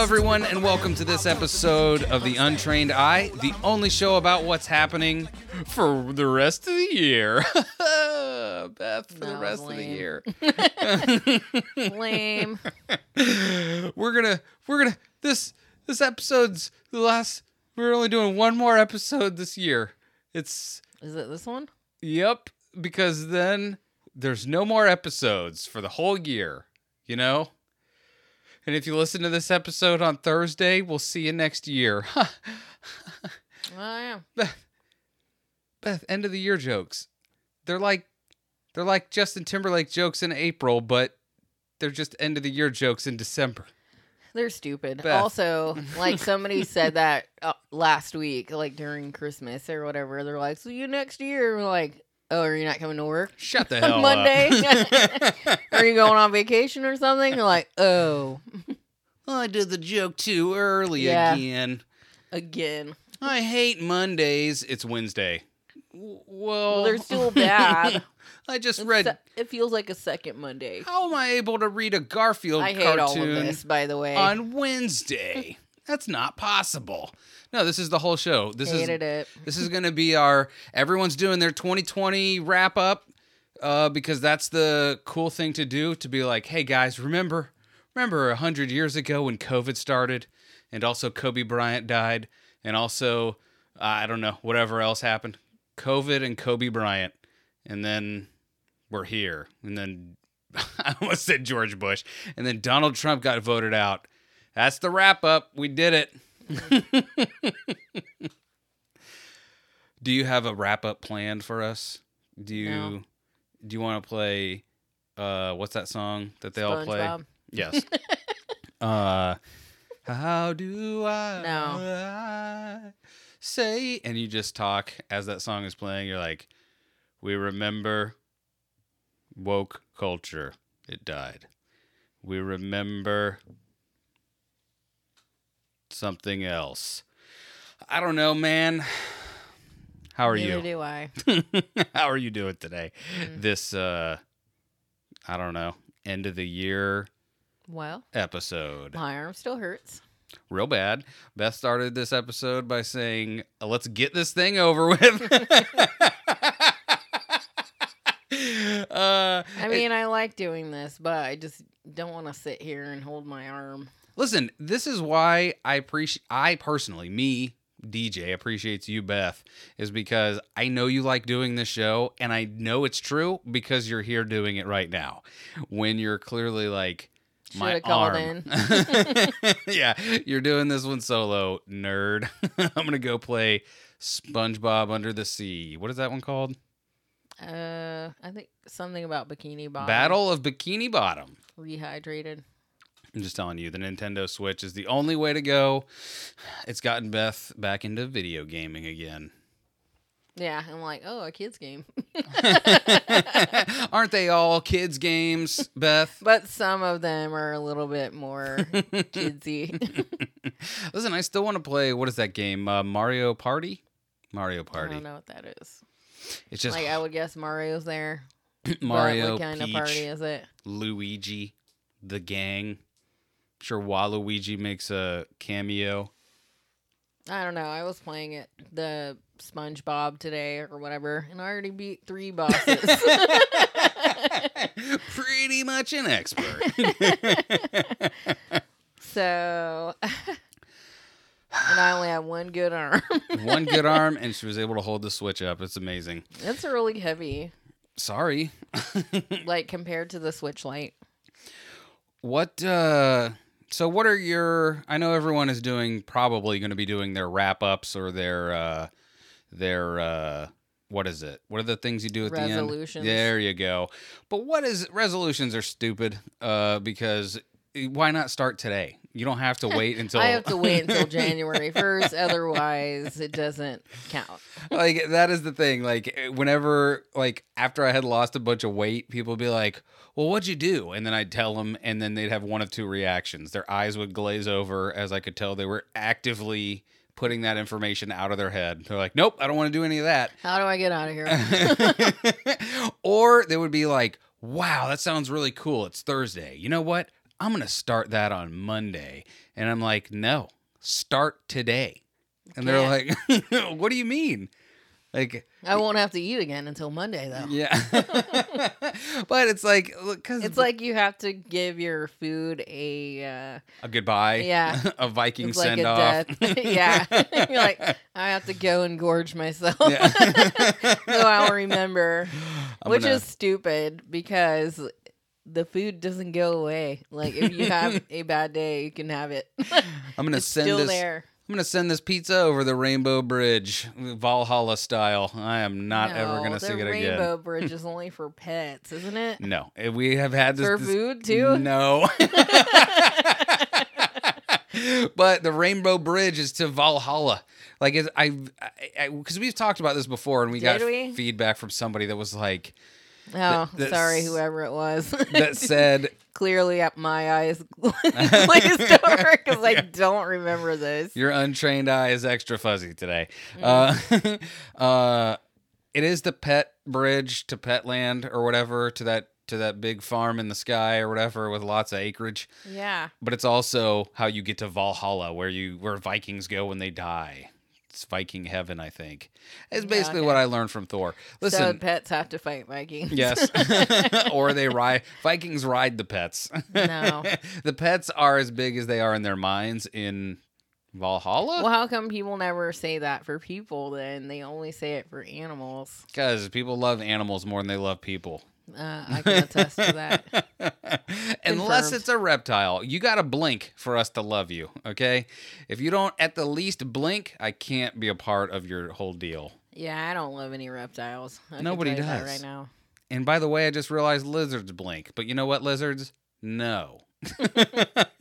Hello, everyone, and welcome to this episode of The Untrained Eye, the only show about what's happening for the rest of the year. Beth, for the rest of the lame. year. Lame. we're gonna, we're gonna, this, this episode's the last, we're only doing one more episode this year. It's, Is it this one? yep, because then there's no more episodes for the whole year, you know? And if you listen to this episode on Thursday, we'll see you next year. Oh yeah. Beth, Beth, end of the year jokes. They're like they're like Justin Timberlake jokes in April, but they're just end of the year jokes in December. They're stupid. Beth. Also, like somebody said that uh, last week, like during Christmas or whatever. They're like, "See you next year." We're like, "Oh, are you not coming to work Shut the hell on Monday? are you going on vacation or something?" They're like, "Oh, I did the joke too early Yeah. again. again." I hate Mondays. It's Wednesday. W- Well, Well, they're still bad. I just read. se- it feels like a second Monday. How am I able to read a Garfield I hate all of this, by the way. on Wednesday. That's not possible. No, this is the whole show. This Hated is it. this is going to be our everyone's doing their 2020 wrap up uh, because that's the cool thing to do to be like, hey guys, remember remember a hundred years ago when COVID started and also Kobe Bryant died and also uh, I don't know whatever else happened, COVID and Kobe Bryant, and then we're here, and then I almost said George Bush, and then Donald Trump got voted out. That's the wrap up. We did it. do you have a wrap up planned for us? Do you No. do you want to play uh what's that song that they all play? SpongeBob. Yes. uh how do I say and you just talk as that song is playing you're like we remember woke culture it died we remember something else i don't know man how are Neither you do I. how are you doing today Mm. this uh i don't know end of the year Well, episode my arm still hurts. real bad beth started this episode by saying let's get this thing over with uh I mean, I like doing this, but I just don't want to sit here and hold my arm. Listen, this is why I appreciate I personally, me, DJ appreciates you, Beth, is because I know you like doing this show and I know it's true because you're here doing it right now. When you're clearly like my arm. yeah, you're doing this one solo, nerd. I'm gonna go play SpongeBob Under the Sea. What is that one called? Uh, I think something about bikini bottom. Battle of Bikini Bottom. rehydrated. I'm just telling you, the Nintendo Switch is the only way to go. It's gotten Beth back into video gaming again. Yeah, I'm like, oh, a kids game. Aren't they all kids' games, Beth? but some of them are a little bit more kidsy. Listen, I still want to play. What is that game? Uh, Mario Party. Mario Party. I don't know what that is. It's just like I would guess Mario's there. Mario, what kind Peach, of party is it? Luigi, the gang. Sure Waluigi makes a cameo. I don't know. I was playing it the SpongeBob today or whatever, and I already beat three bosses. Pretty much an expert. so, and I only have one good arm. One good arm, and she was able to hold the switch up. It's amazing. it's really heavy, Sorry. like compared to the Switch Lite. What uh so what are your I know everyone is doing probably going to be doing their wrap ups or their uh their uh what is it? What are the things you do at the end? There you go. But what is resolutions are stupid uh because why not start today? You don't have to wait until I have to wait until January 1st, otherwise, it doesn't count. like that is the thing like eh, whenever like after i had lost a bunch of weight people would be like well what'd you do and then i'd tell them and then they'd have one of two reactions their eyes would glaze over as i could tell they were actively putting that information out of their head. They're like, nope, I don't want to do any of that. How do I get out of here? or they would be like, wow, that sounds really cool. It's Thursday. You know what? I'm going to start that on Monday. And I'm like, no, start today. And they're like, what do you mean? Like, I won't have to eat again until Monday, though. yeah. but it's like, because It's like you have to give your food a uh, a goodbye. Yeah. a Viking it's like send a off. yeah, you're like I have to go and gorge myself, Yeah. so I'll remember, I'm which gonna- is stupid because the food doesn't go away. Like if you have a bad day, you can have it. I'm gonna it's send still this. there. I'm gonna send this pizza over the Rainbow Bridge, Valhalla style. I am not ever gonna see it Rainbow again. Rainbow Bridge is only for pets, isn't it? No, we have had this For this- food too. No. but the Rainbow Bridge is to Valhalla. Like it's, I, because we've talked about this before, and we got we? feedback from somebody that was like Oh, the- sorry, whoever it was. that said Clearly, up my eyes glazed over because I don't remember this. Your untrained eye is extra fuzzy today. Uh, uh, it is the pet bridge to Petland or whatever to that to that big farm in the sky or whatever with lots of acreage. Yeah. But it's also how you get to Valhalla, where you where Vikings go when they die. It's Viking heaven, I think. It's Yeah, basically okay. what I learned from Thor. so Listen, pets have to fight Vikings. yes, or they ride Vikings ride the pets. No. the pets are as big as they are in their minds in Valhalla. Well, how come people never say that for people then? They only say it for animals. Because people love animals more than they love people. Uh, I can attest to that. Unless it's a reptile. You got to blink for us to love you, okay? If you don't at the least blink, I can't be a part of your whole deal. Yeah, I don't love any reptiles. I Nobody tell you that does. right now. And by the way, I just realized lizards blink. But you know what, lizards? No.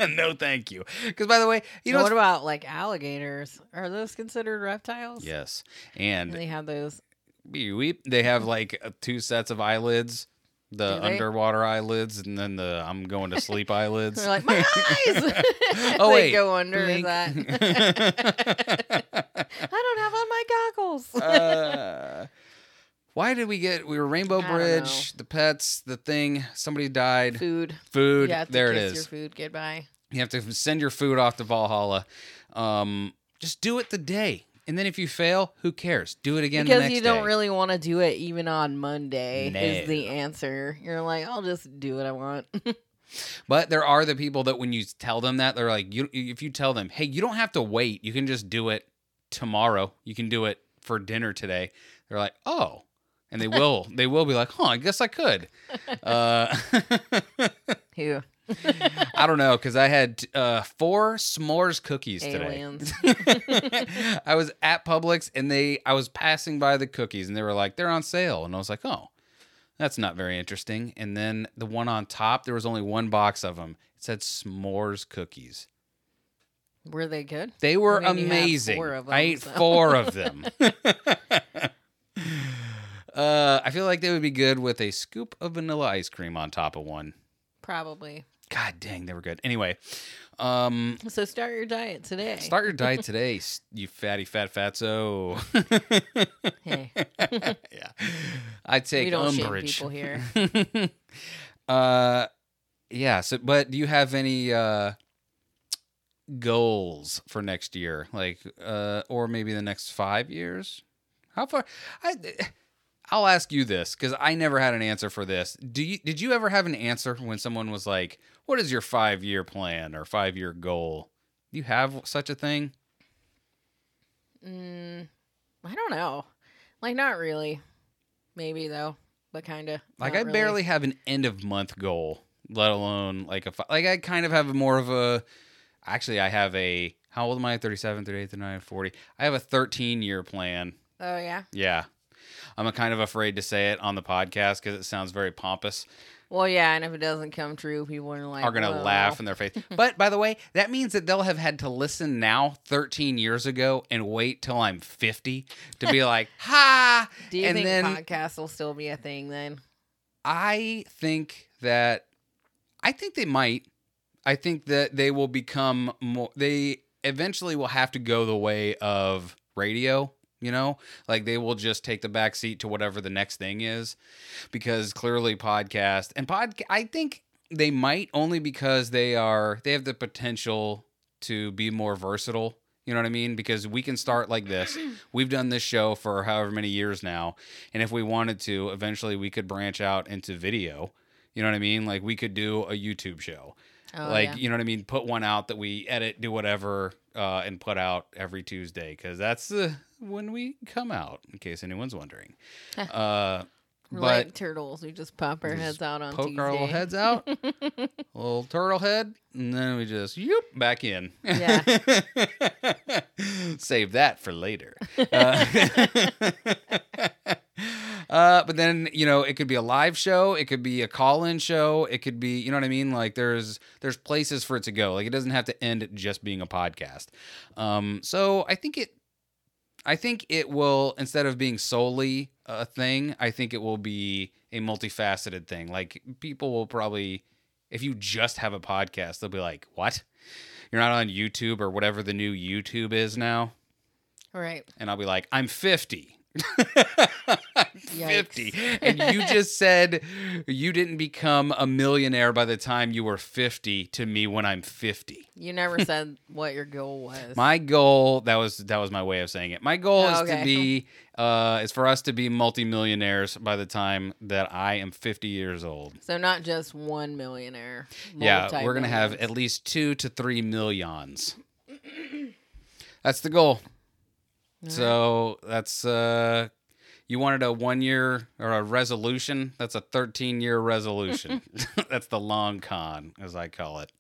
no, thank you. Because by the way, you know what about like alligators? Are those considered reptiles? Yes. And And they have those. they have like two sets of eyelids. The underwater eyelids and then the I'm going to sleep eyelids. They're like my eyes. Oh, they wait. go under Blink. that. I don't have on my goggles. uh, why did we get? We were Rainbow I Bridge, the pets, the thing. Somebody died. food. Food. To there it is. Your food goodbye. You have to send your food off to Valhalla. Um, just do it the day, and then if you fail, who cares? Do it again Because you don't day. really want to do it even on Monday. Is the answer? You're like, I'll just do what I want. But there are the people that when you tell them that, they're like, you. If you tell them, hey, you don't have to wait. You can just do it tomorrow. You can do it for dinner today. They're like, oh, and they will. they will be like, huh, I guess I could. Uh, Who? I don't know because I had uh, four s'mores cookies today. I was at Publix and they I was passing by the cookies and they were like they're on sale and I was like oh that's not very interesting and then the one on top there was only one box of them it said s'mores cookies Were they good? they were I mean, amazing four of I ate so. four of them uh I feel like they would be good with a scoop of vanilla ice cream on top of one Probably. God dang they were good anyway um So start your diet today. Start your diet today, you fatty fat fatso. Hey, yeah, I take we don't shame umbrage. people here. uh, yeah. So, but do you have any uh goals for next year, like, uh, or maybe the next five years? How far? I. I'll ask you this because I never had an answer for this. Do you? Did you ever have an answer when someone was like, "What is your five year plan or five year goal?" Do you have such a thing? Mm, I don't know. Like, not really. Maybe though, but kind of. Like I barely have an end of month goal, let alone like a like I kind of have more of a actually I have a how old am I? 37, 38, 39, 40. I have a 13 year plan. Oh yeah. Yeah. I'm kind of afraid to say it on the podcast cuz it sounds very pompous. Well, yeah, and if it doesn't come true, people are like, Are going to "Whoa." laugh in their face. but by the way, that means that they'll have had to listen now 13 years ago and wait till I'm 50 to be like, "Ha!" Do you and think then podcasts will still be a thing then? I think that I think they might. I think that they will become more they eventually will have to go the way of radio. You know, like they will just take the back seat to whatever the next thing is, because clearly podcast and pod. I think they might only because they are they have the potential to be more versatile. You know what I mean? Because we can start like this. We've done this show for however many years now, and if we wanted to, eventually we could branch out into video. You know what I mean? Like we could do a YouTube show. Oh, like yeah. you know what I mean? Put one out that we edit, do whatever, uh, and put out every Tuesday because that's uh, when we come out. In case anyone's wondering, uh, We're but like turtles. We just pop our just heads out on poke Tuesday. our little heads out, little turtle head, and then we just yoop back in. Yeah. Save that for later. Uh, uh, but then you know it could be a live show, it could be a call-in show, it could be you know what I mean. Like there's there's places for it to go. Like it doesn't have to end at just being a podcast. Um, so I think it I think it will instead of being solely a thing, I think it will be a multifaceted thing. Like people will probably if you just have a podcast, they'll be like, "What? You're not on YouTube or whatever the new YouTube is now?" Right. And I'll be like, "I'm 50." I'm 50 and you just said you didn't become a millionaire by the time you were 50 to me when I'm 50. You never said what your goal was. My goal that was that was my way of saying it. My goal Oh, is okay. to be uh is for us to be multimillionaires by the time that I am 50 years old. so not just one millionaire. Yeah, we're going to have at least 2 to 3 millions. That's the goal. So, that's uh you wanted a 1 year or a resolution? That's a 13 year resolution. that's the long con as I call it.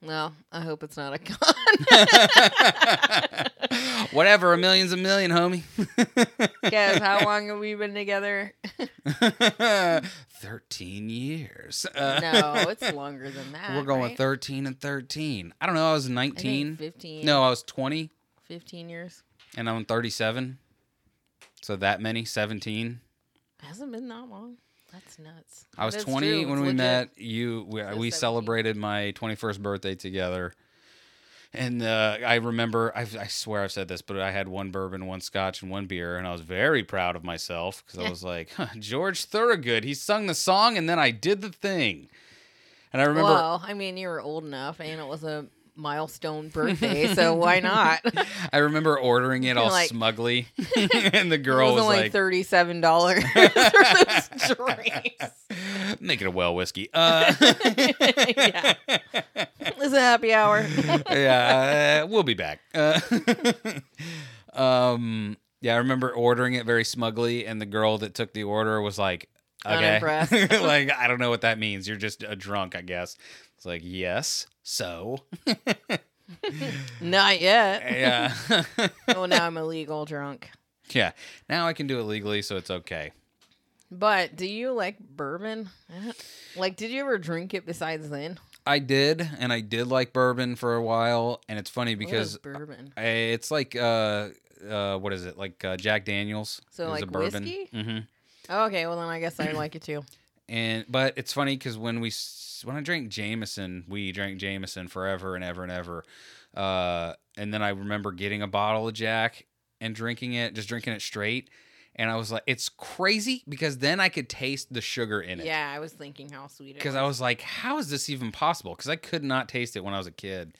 Well, I hope it's not a con. Whatever, a million's a million, homie. Guys, how long have we been together? 13 years. Uh, no, it's longer than that. We're going right? 13 and 13. I don't know. I was I 19. 15. No, I was 20 15 years. and I'm 37. So that many? 17. Hasn't been that long. That's nuts. I was That's 20 true, when it's we legit. met. You we, we 17. celebrated my 21st birthday together. And uh, I remember, i I swear I've said this, but I had one bourbon, one scotch, and one beer, and I was very proud of myself because I was like, huh, George Thorogood, he sung the song, and then I did the thing. And I remember, Well, I mean, you were old enough, and it was a milestone birthday, so why not? I remember ordering it all Like- smugly, and the girl was was only like, thirty-seven dollars for those drinks. "Make it a well whiskey." Uh, yeah, it's a happy hour. yeah, uh, we'll be back. Uh, um, yeah, I remember ordering it very smugly, and the girl that took the order was like, "Okay, like I don't know what that means. You're just a drunk, I guess." It's like, "Yes, so." Not yet. yeah, Oh, now I'm a legal drunk. yeah. Now I can do it legally, so it's okay. But do you like bourbon? Like, did you ever drink it besides then? I did, and I did like bourbon for a while, and it's funny What is because bourbon. I- it's like uh uh what is it like uh, Jack Daniels? So, like a bourbon. whiskey? hmm Oh, okay, well then I guess I like it too. And but it's funny because when we when I drank Jameson, we drank Jameson forever and ever and ever. Uh, and then I remember getting a bottle of Jack and drinking it, just drinking it straight. And I was like, it's crazy because then I could taste the sugar in it. Yeah, I was thinking how sweet it Because I was like, how is this even possible? Because I could not taste it when I was a kid.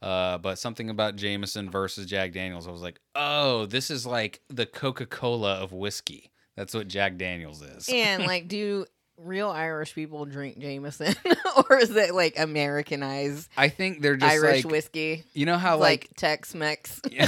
Uh, but something about Jameson versus Jack Daniels, I was like, oh, this is like the Coca Cola of whiskey. That's what Jack Daniels is. And like, do real Irish people drink Jameson, or is it like Americanized I think they're just Irish like, whiskey? you know how like, like Tex Mex. you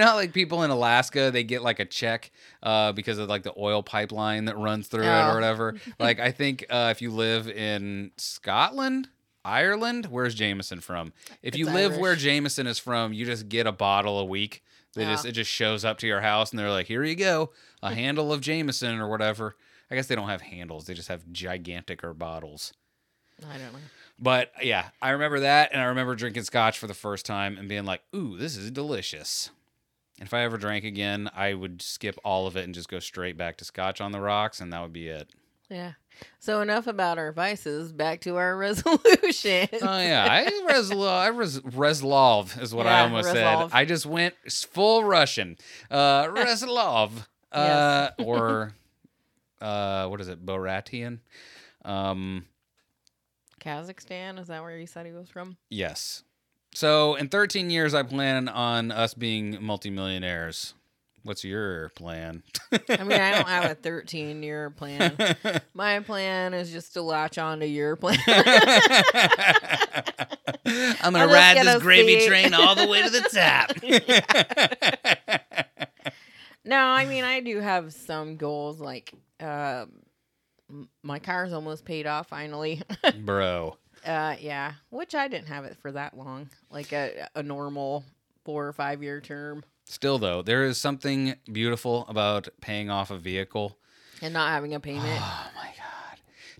know how like people in Alaska they get like a check uh, because of like the oil pipeline that runs through it Oh. or whatever. like I think uh, if you live in Scotland, Ireland, where's Jameson from? If you It's live where Jameson is from, you just get a bottle a week. They just Oh. it just shows up to your house and they're like, here you go, a handle of Jameson or whatever. I guess they don't have handles; they just have gigantic or bottles. I don't know. But yeah, I remember that, and I remember drinking scotch for the first time and being like, "Ooh, this is delicious." And if I ever drank again, I would skip all of it and just go straight back to scotch on the rocks, and that would be it. Yeah. So enough about our vices. Back to our resolution. Oh yeah, I resol- I res- resolve is what I almost resolve. said. I just went full Russian. Uh, resolve. Uh, or uh, what is it? Boratian. Um, Kazakhstan. Is that where you said he was from? yes. So in 13 years, I plan on us being multimillionaires. What's your plan? I mean, I don't have a 13 year plan. My plan is just to latch on to your plan. I'm gonna ride this gravy see. train all the way to the top. No, I mean, I do have some goals. Like, um, m- my car's almost paid off finally. Bro. uh, yeah, which I didn't have it for that long, like a, a normal four or five year term, Still though, there is something beautiful about paying off a vehicle. and not having a payment. Oh my god.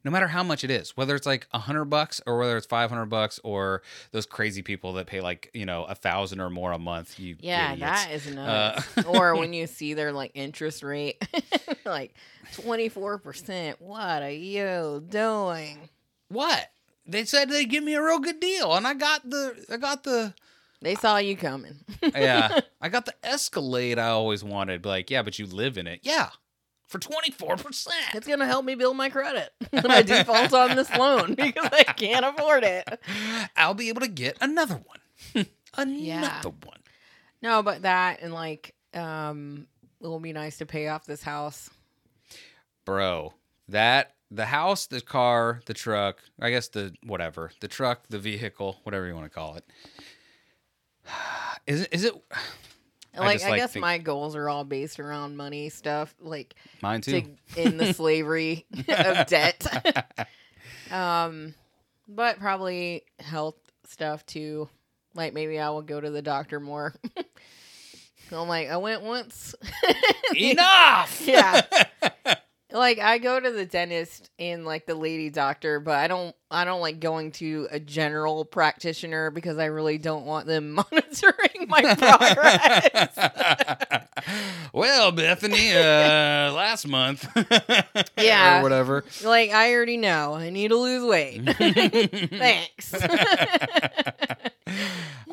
No matter how much it is, whether it's like a hundred bucks or whether it's five hundred bucks or those crazy people that pay like, you know, a thousand or more a month, you Yeah, idiots. that is Uh, or when you see their like interest rate, like twenty four percent. What are you doing? What? They said they'd give me a real good deal and I got the I got the They saw you coming. yeah, I got the Escalade I always wanted. Like, yeah, but you live in it. Yeah. For 24%. It's gonna help me build my credit I default on this loan because I can't afford it. I'll be able to get another one. another Yeah. one. No, but that and like, um, it will be nice to pay off this house. Bro, that the house, the car, the truck, I guess the whatever, the truck, the vehicle, whatever you want to call it. Is it is it Like, I, just like guess think- my goals are all based around money stuff, like mine too? to end the slavery of debt. um, but probably health stuff too. Like maybe I will go to the doctor more. I'm like, I went once. Enough. Yeah. Like I go to the dentist and like the lady doctor, but I don't I don't like going to a general practitioner because I really don't want them monitoring my progress. well, Bethany, uh, last month. Yeah. or whatever. like I already know I need to lose weight. Thanks.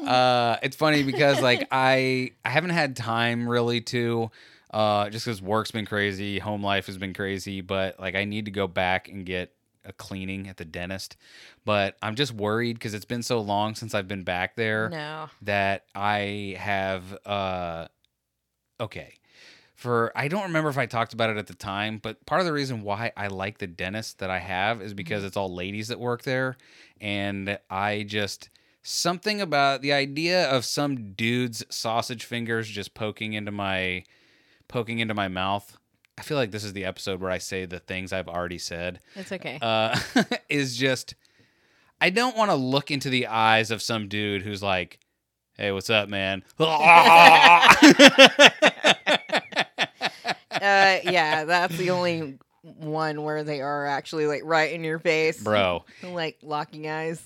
uh, it's funny because like I I haven't had time really to uh just because work's been crazy, home life has been crazy, but like I need to go back and get a cleaning at the dentist. But I'm just worried because it's been so long since I've been back there no. that I have uh okay. For I don't remember if I talked about it at the time, but part of the reason why I like the dentist that I have is because it's all ladies that work there and I just something about the idea of some dude's sausage fingers just poking into my poking into my mouth. I feel like this is the episode where I say the things I've already said It's okay. uh, is just I don't want to look into the eyes of some dude who's like, "Hey, what's up, man?" Uh, yeah, that's the only one where they are actually like right in your face, Bro, like locking eyes.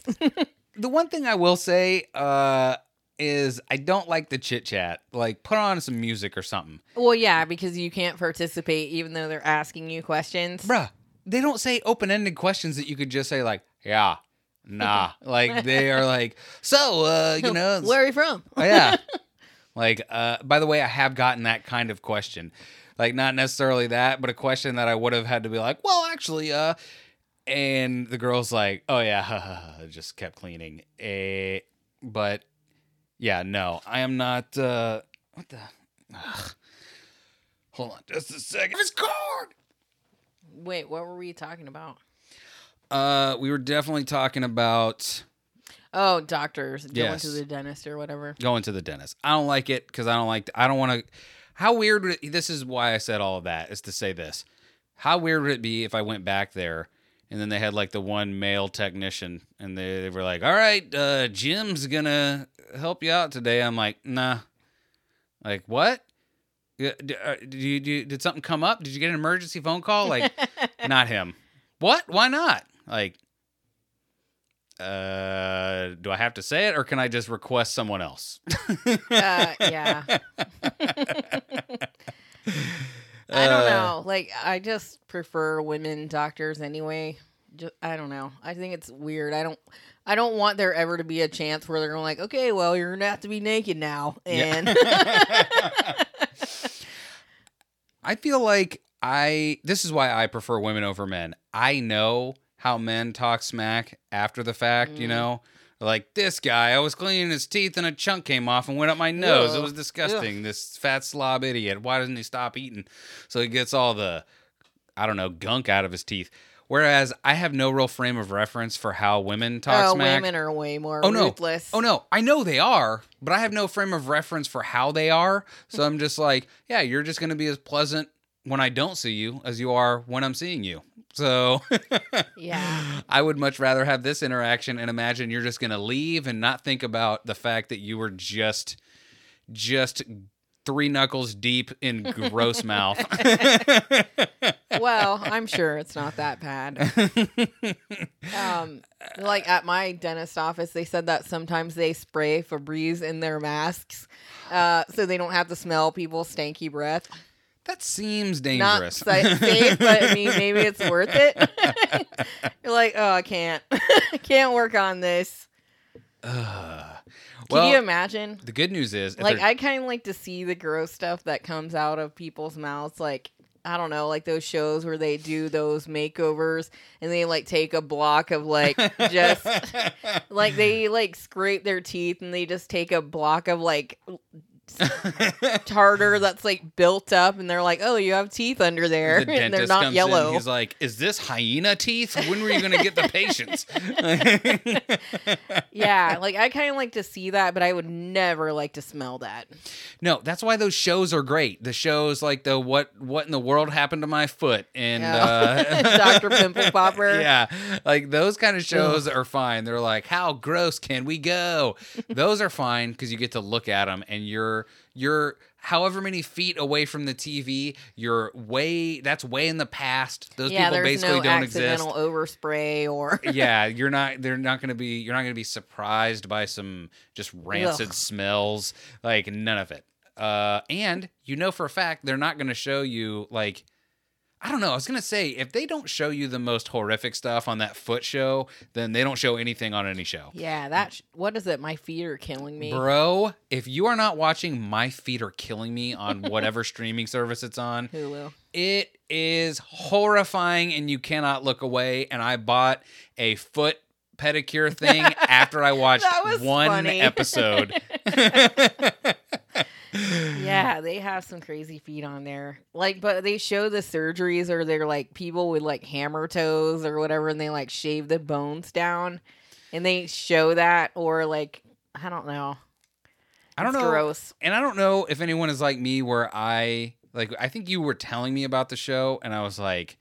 the one thing I will say uh, is I don't like the chit chat. Like, put on some music or something, well, yeah, because you can't participate even though they're asking you questions. bruh. They don't say open ended questions that you could just say like, "Yeah." Nah, like they are like, so uh, you know, Where are you from? Oh, yeah. like, uh, by the way, I have gotten that kind of question. Like, not necessarily that, but a question that I would have had to be like, well, actually, uh, and the girl's like, oh, yeah, just kept cleaning. Eh, but yeah, no, I am not, uh, what the, Ugh. hold on just a second. It's card. Wait, what were we talking about? Uh, we were definitely talking about Oh, doctors going Yes. to the dentist or whatever. going to the dentist. I don't like it because I don't like. I don't want to. How weird would it? This is why I said all of that is to say this. How weird would it be if I went back there and then they had like the one male technician and they, they were like, "All right, uh, Jim's gonna help you out today." I'm like, "Nah." Like what? Yeah, uh, Did you, did, did something come up? Did you get an emergency phone call? Like, not him. What? Why not? Like, uh, do I have to say it or can I just request someone else? Uh, yeah. I don't Uh, know. Like, I just prefer women doctors anyway. Just, I don't know. I think it's weird. I don't. I don't want there ever to be a chance where they're going like, okay, well, you're gonna have to be naked now, and I feel like I this is why I prefer women over men. I know how men talk smack after the fact, you Mm. know? Like this guy, I was cleaning his teeth and a chunk came off and went up my nose. It was disgusting. This fat slob idiot. Why doesn't he stop eating? So he gets all the I don't know, gunk out of his teeth. Whereas I have no real frame of reference for how women talk oh, smack. women are way more Oh, no. ruthless. Oh no, I know they are, but I have no frame of reference for how they are. So I'm just like, yeah, you're just going to be as pleasant when I don't see you as you are when I'm seeing you. So Yeah. I would much rather have this interaction and imagine you're just going to leave and not think about the fact that you were just just three knuckles deep in gross mouth. well, I'm sure it's not that bad. Um, like at my dentist office, they said that sometimes they spray Febreze in their masks, uh, so they don't have to smell people's stanky breath. That seems dangerous. sa- safe, but I mean, maybe it's worth it. You're like, oh, I can't, I can't work on this. Can well, you imagine? the good news is Like, I kind of like to see the gross stuff that comes out of people's mouths. Like, I don't know, like those shows where they do those makeovers and they like take a block of like just like they like scrape their teeth and they just take a block of like tartar that's like built up and they're like, oh, you have teeth under there the and they're not yellow. in. He's like, "Is this hyena teeth? When were you going to get the patients?" yeah, like I kind of like to see that, but I would never like to smell that. no, that's why those shows are great. The shows like the what what in the world happened to my foot and Yeah. uh, Dr. Pimple Popper. Yeah, like those kind of shows are fine. They're like, how gross can we go? those are fine because you get to look at them and you're you're however many feet away from the TV. You're way that's way in the past. Those yeah, people basically no don't exist. accidental overspray or yeah, you're not. They're not going to be. You're not going to be surprised by some just rancid Ugh. smells. Like none of it. Uh, and you know for a fact they're not going to show you like. I don't know. I was gonna say if they don't show you the most horrific stuff on that foot show, then they don't show anything on any show. yeah, that sh- what is it? My feet are killing me. Bro, if you are not watching My Feet Are Killing Me on whatever streaming service it's on, Hulu. it is horrifying and you cannot look away. And I bought a foot pedicure thing after I watched one funny. episode. Yeah, they have some crazy feet on there. Like, but they show the surgeries or they're like people with like hammer toes or whatever, and they like shave the bones down, and they show that or like I don't know. I don't It's know. Gross. And I don't know if anyone is like me where I like I think you were telling me about the show and I was like,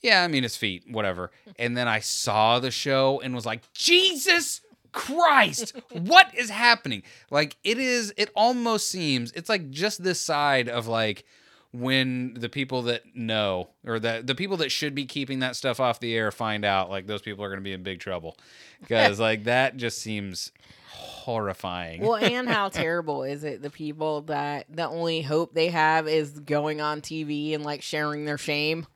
yeah, I mean his feet, whatever. And then I saw the show and was like, Jesus Christ, what is happening? Like it is it almost seems it's like just this side of like when the people that know or the the people that should be keeping that stuff off the air find out like those people are going to be in big trouble because like that just seems horrifying. Well, and how terrible is it? The people that the only hope they have is going on TV and like sharing their shame.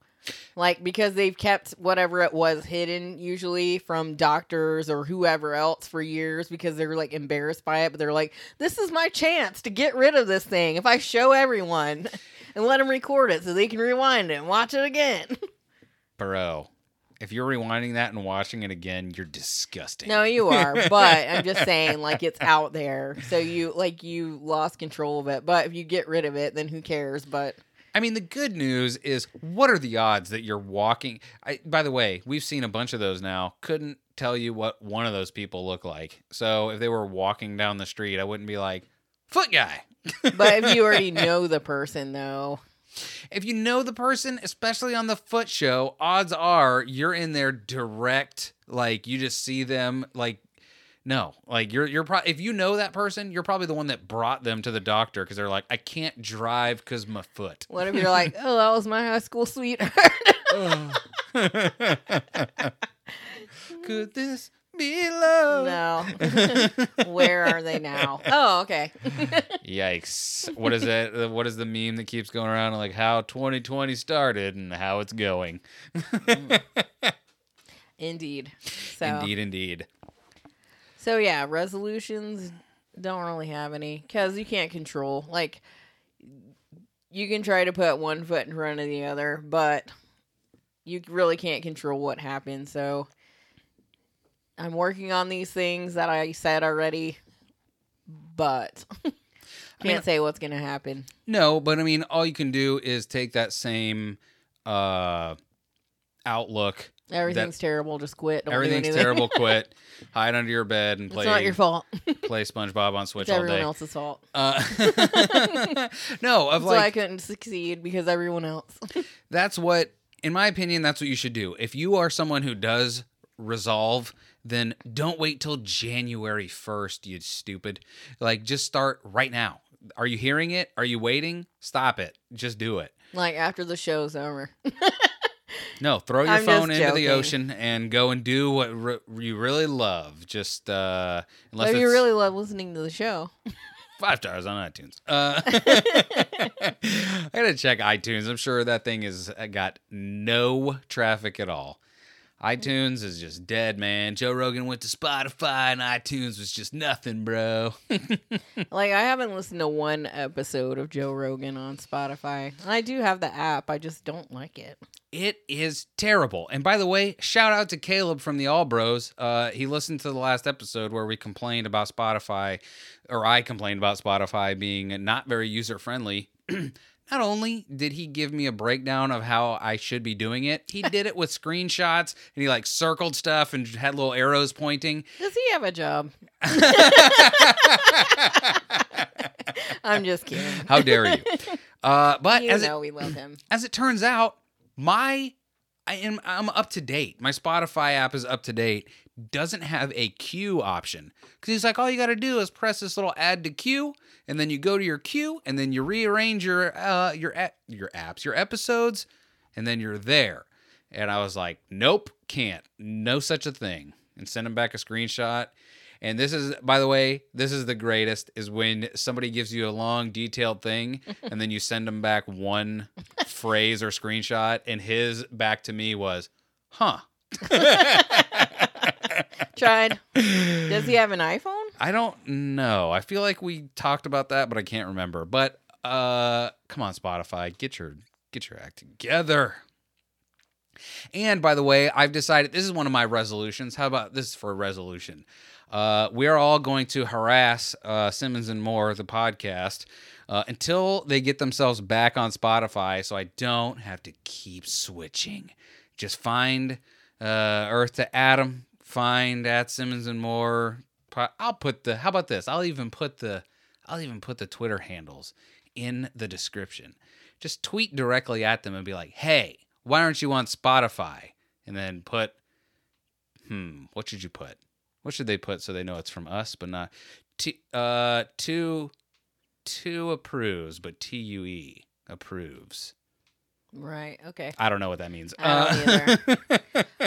Like because they've kept whatever it was hidden usually from doctors or whoever else for years because they're like embarrassed by it, but they're like, This is my chance to get rid of this thing if I show everyone and let them record it so they can rewind it and watch it again. Bro, if you're rewinding that and watching it again, you're disgusting. No, you are, but I'm just saying, like it's out there, so you like you lost control of it. But if you get rid of it, then who cares? But I mean, the good news is, what are the odds that you're walking? I, by the way, we've seen a bunch of those now. Couldn't tell you what one of those people look like. So if they were walking down the street, I wouldn't be like, foot guy. but if you already know the person, though, If you know the person, especially on the foot show, odds are you're in there direct. Like you just see them. Like no, like you're you're probably if you know that person, you're probably the one that brought them to the doctor because they're like, I can't drive because my foot. what if you're like, oh, that was my high school sweetheart? Could this be love? no, where are they now? Oh, okay. Yikes! What is it? uh, What is the meme that keeps going around? Like how 2020 started and how it's going. Indeed. So Indeed, indeed. So yeah, resolutions don't really have any because you can't control. Like you can try to put one foot in front of the other, but you really can't control what happens. So I'm working on these things that I said already, but can't mean- say what's gonna happen. No, but I mean, all you can do is take that same uh, outlook. Everything's terrible. Just quit. Don't Everything's terrible. Quit. Hide under your bed and play. it's not your fault. Play SpongeBob on Switch it's all everyone day. else's fault. Uh, no, of That's why I couldn't succeed because everyone else. that's what, in my opinion, that's what you should do. If you are someone who does resolve, then don't wait till January first. You stupid. Like, just start right now. Are you hearing it? Are you waiting? Stop it. Just do it. like after the show's over. No, throw your I'm phone into the ocean and go and do what re- you really love. Just uh, unless Maybe it's you really love listening to the show. five stars on iTunes. Uh, I gotta check iTunes. I'm sure that thing has got no traffic at all. iTunes is just dead, man. Joe Rogan went to Spotify, and iTunes was just nothing, bro. Like I haven't listened to one episode of Joe Rogan on Spotify. I do have the app. I just don't like it. It is terrible. And by the way, shout out to Caleb from the All Bros. Uh, he listened to the last episode where we complained about Spotify, or I complained about Spotify being not very user friendly. not only did he give me a breakdown of how I should be doing it, he did it with screenshots and he like circled stuff and had little arrows pointing. Does he have a job? I'm just kidding. How dare you? Uh, but you as it, know we love him. as it turns out, my I am I'm up to date. My Spotify app is up to date. Doesn't have a queue option because he's like, all you got to do is press this little add to queue, and then you go to your queue, and then you rearrange your uh your a- your apps, your episodes, and then you're there. And I was like, nope, can't, no such a thing, and send him back a screenshot. And this is, by the way, this is the greatest is when somebody gives you a long, detailed thing, and then you send them back one phrase or screenshot, and his back to me was, huh. Tried. Does he have an iPhone? I don't know. I feel like we talked about that, but I can't remember. But uh come on, Spotify, get your get your act together. And by the way, I've decided this is one of my resolutions. How about this for a resolution? Uh, we are all going to harass uh, Simmons and Moore, the podcast, uh, until they get themselves back on Spotify, so I don't have to keep switching. Just find uh, Earth to Atom, find at Simmons and More. I'll put the. How about this? I'll even put the. I'll even put the Twitter handles in the description. Just tweet directly at them and be like, "Hey, why aren't you on Spotify?" And then put, hmm, what should you put? What should they put so they know it's from us, but not T uh two two approves, but T U E approves. Right. Okay. I don't know what that means. Uh,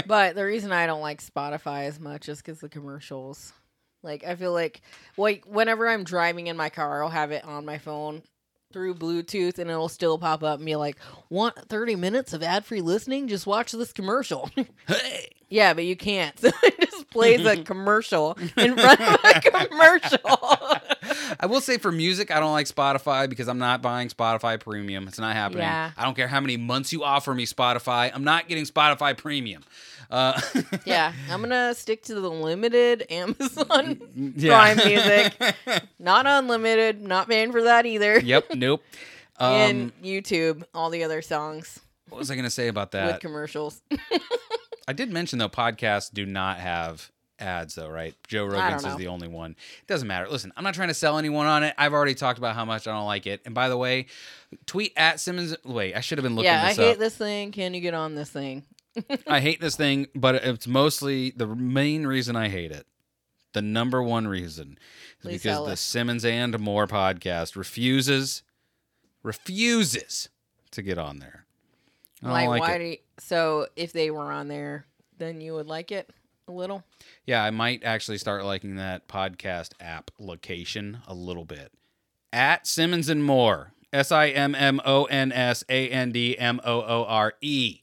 But the reason I don't like Spotify as much is because the commercials. Like I feel like like whenever I'm driving in my car, I'll have it on my phone through Bluetooth, and it'll still pop up and be like, "Want 30 minutes of ad-free listening? Just watch this commercial." hey. yeah, but you can't. So it just plays a commercial in front of a commercial. I will say for music, I don't like Spotify because I'm not buying Spotify Premium. It's not happening. Yeah. I don't care how many months you offer me Spotify. I'm not getting Spotify Premium. Uh, yeah, I'm gonna stick to the limited Amazon yeah. Prime Music, not unlimited. Not paying for that either. yep. Nope. Um, and YouTube, all the other songs what was I going to say about that? with commercials. I did mention though podcasts do not have ads though, right? Joe Rogan's is the only one. It doesn't matter. Listen, I'm not trying to sell anyone on it. I've already talked about how much I don't like it. And by the way, tweet at Simmons. Wait, I should have been looking yeah, I hate up. this thing. Can you get on this thing? I hate this thing, but it's mostly the main reason I hate it. The number one reason is Please because the us. Simmons and Moore podcast refuses refuses to get on there. Like, like why you, so if they were on there, then you would like it a little? Yeah, I might actually start liking that podcast app location a little bit. at Simmons and Moore. S I M M O N S A N D M O O R E.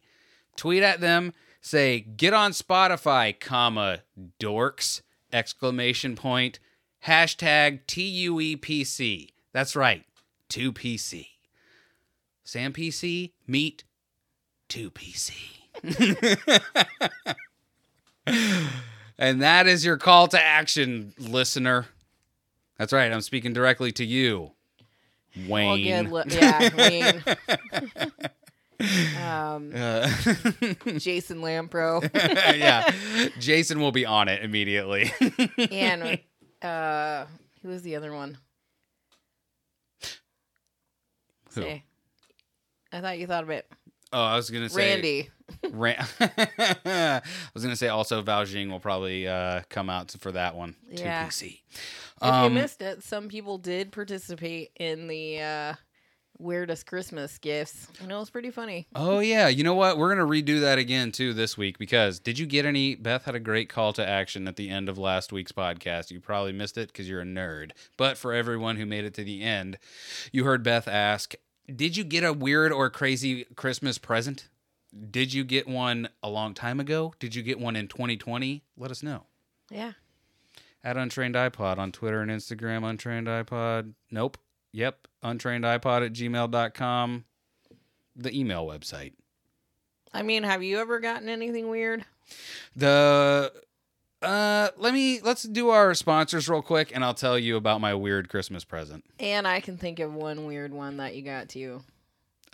Tweet at them. Say get on Spotify, comma dorks exclamation point hashtag T U E P C. That's right, two PC. Sam PC meet two PC. and that is your call to action, listener. That's right. I'm speaking directly to you, Well, Wayne. good. Li- yeah, Wayne. um, Uh, Jason Lampro yeah, Jason will be on it immediately. and uh, who was the other one? Who? Say. I thought you thought of it. Oh, I was gonna say Randy. Ran- I was gonna say also Val Jing will probably uh, come out for that one. Yeah. 2PC. If Um, you missed it, some people did participate in the uh, weirdest Christmas gifts, and it was pretty funny. Oh yeah, you know what? We're gonna redo that again too this week because did you get any? Beth had a great call to action at the end of last week's podcast. You probably missed it because you're a nerd. But for everyone who made it to the end, you heard Beth ask, "Did you get a weird or crazy Christmas present? Did you get one a long time ago? Did you get one in 2020? Let us know." Yeah. At Untrained Eye Pod on Twitter and Instagram, Untrained Eye Pod. Nope. Yep. Untrained Eye Pod at gmail.com. The email website. I mean, have you ever gotten anything weird? The uh let me let's do our sponsors real quick and I'll tell you about my weird Christmas present. And I can think of one weird one that you got too.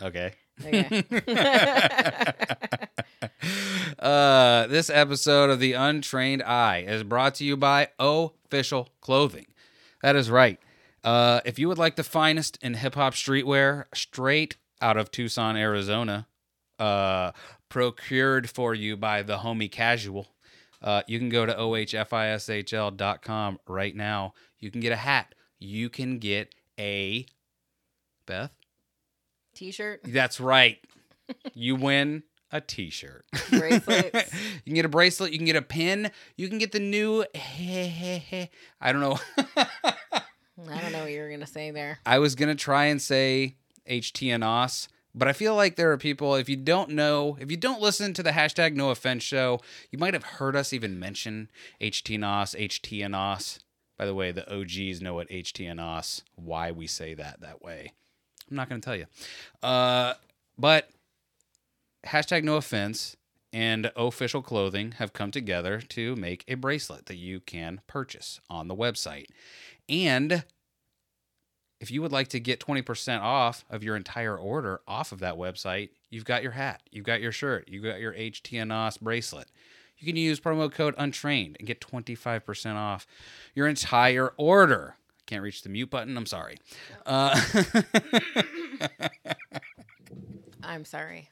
Okay. Okay. uh this episode of The Untrained Eye is brought to you by Ohfishl Clothing. That is right. Uh if you would like the finest in hip hop streetwear straight out of Tucson, Arizona, uh procured for you by the homie casual uh, you can go to ohfishl.com right now. You can get a hat. You can get a Beth. T-shirt, That's right. you win a T-shirt. bracelets. you can get a bracelet. You can get a pin. You can get the new. Hey, hey, hey. I don't know. I don't know what you were gonna say there. I was gonna try and say HTNOS, but I feel like there are people. If you don't know, if you don't listen to the hashtag No Offense show, you might have heard us even mention HTNOS, HTNOS. By the way, the OGs know what HTNOS, why we say that that way. I'm not gonna tell you, uh, but hashtag No Offense and Ohfishl clothing have come together to make a bracelet that you can purchase on the website. And if you would like to get 20% off of your entire order off of that website, you've got your hat, you've got your shirt, you've got your HTNOS bracelet. You can use promo code untrained and get 25% off your entire order. Can't reach the mute button. I'm sorry. Uh, I'm sorry.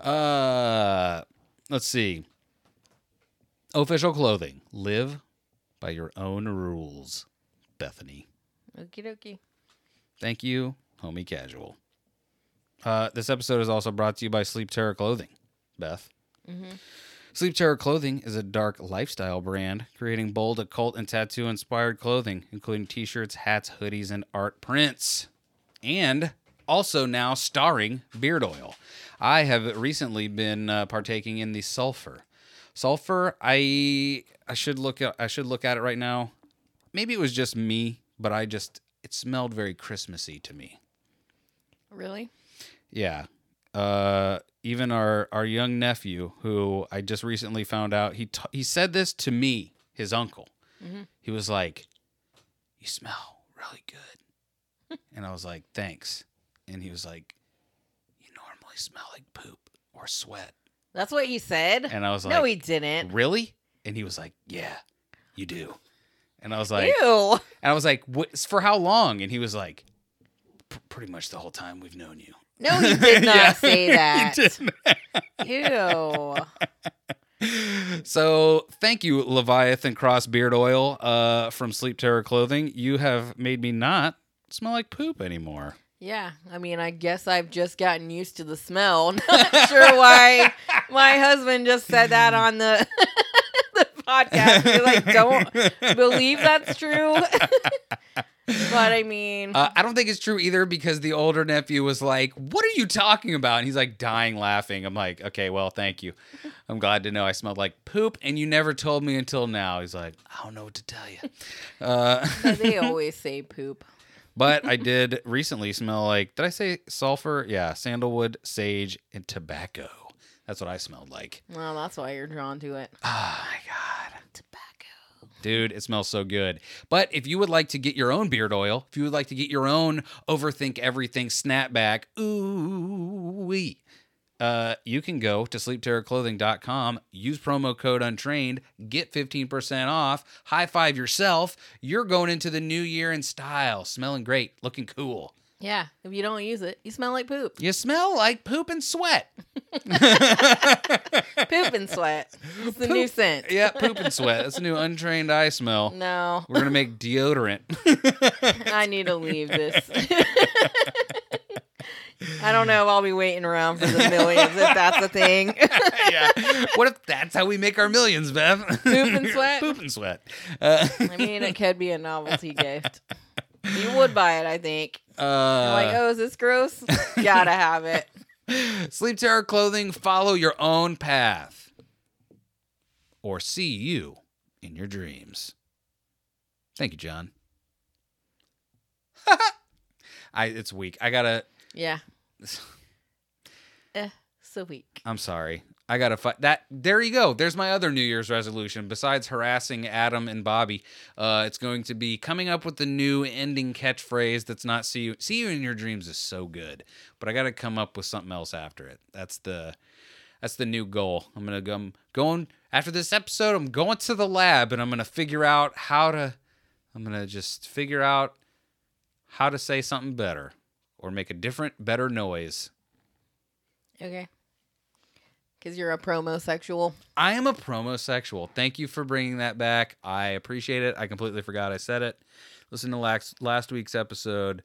uh, let's see. Ohfishl clothing. Live by your own rules. Bethany. Okie dokie. Thank you, homie casual. Uh, this episode is also brought to you by Sleep Terror Clothing. Beth. Sleep Terror Clothing is a dark lifestyle brand creating bold occult and tattoo inspired clothing, including t shirts, hats, hoodies, and art prints. And also now starring beard oil. I have recently been uh, partaking in the sulfur. Sulfur, I I should look at I should look at it right now. Maybe it was just me, but I just it smelled very Christmassy to me. Really? Yeah. Uh, even our our young nephew, who I just recently found out, he t- he said this to me, his uncle. Mm-hmm. He was like, "You smell really good," and I was like, "Thanks." And he was like, "You normally smell like poop or sweat," That's what he said. and I was like, no, he didn't. "Really?" And he was like, "Yeah, you do." And I was like, Ew. and I was like, "What? For how long?" And he was like, "Pretty much the whole time we've known you." No, he did not Yeah, say he that. Ew. So thank you, Leviathan Cross Beard Oil uh, from Sleep Terror Clothing. You have made me not smell like poop anymore. Yeah, I mean, I guess I've just gotten used to the smell. Not sure why my husband just said that on the the podcast. You're like, don't believe that's true. But I mean, Uh, I don't think it's true either because the older nephew was like, "What are you talking about?" And he's like dying laughing. I'm like, "Okay, well, thank you. I'm glad to know I smelled like poop, and you never told me until now." He's like, "I don't know what to tell you." Uh, they always say poop. but I did recently smell like, did I say sulfur? Yeah, sandalwood, sage, and tobacco. That's what I smelled like. Well, that's why you're drawn to it. My god. Tobacco. Dude, it smells so good. But if you would like to get your own beard oil, if you would like to get your own overthink everything snapback, ooh wee. Uh, you can go to sleepterrorclothing.com, use promo code untrained, get 15% off, high five yourself. You're going into the new year in style, smelling great, looking cool. Yeah, if you don't use it, you smell like poop. You smell like poop and sweat. Poop and sweat. It's the new scent. Yeah, poop and sweat. That's a new untrained eye smell. No, We're gonna make deodorant. I need to leave this. I don't know if I'll be waiting around for the millions if that's a thing. yeah. What if that's how we make our millions, Bev? Poop and sweat? Poop and sweat. Uh, I mean, it could be a novelty gift. You would buy it, I think. Uh, like, oh, is this gross? Gotta have it. Sleep Terror Clothing, follow your own path. Or see you in your dreams. Thank you, John. I it's weak. I gotta Yeah. Eh, so weak. I'm sorry. I gotta fight that. There you go. There's my other New Year's resolution. Besides harassing Adam and Bobby, uh, it's going to be coming up with the new ending catchphrase. That's not "see you." See you in your dreams is so good, but I gotta come up with something else after it. That's the that's the new goal. I'm gonna go. I'm going after this episode. I'm going to the lab and I'm gonna figure out how to. I'm gonna just figure out how to say something better or make a different, better noise. Okay. Because you're a promosexual. I am a promosexual. Thank you for bringing that back. I appreciate it. I completely forgot I said it. Listen to last last week's episode.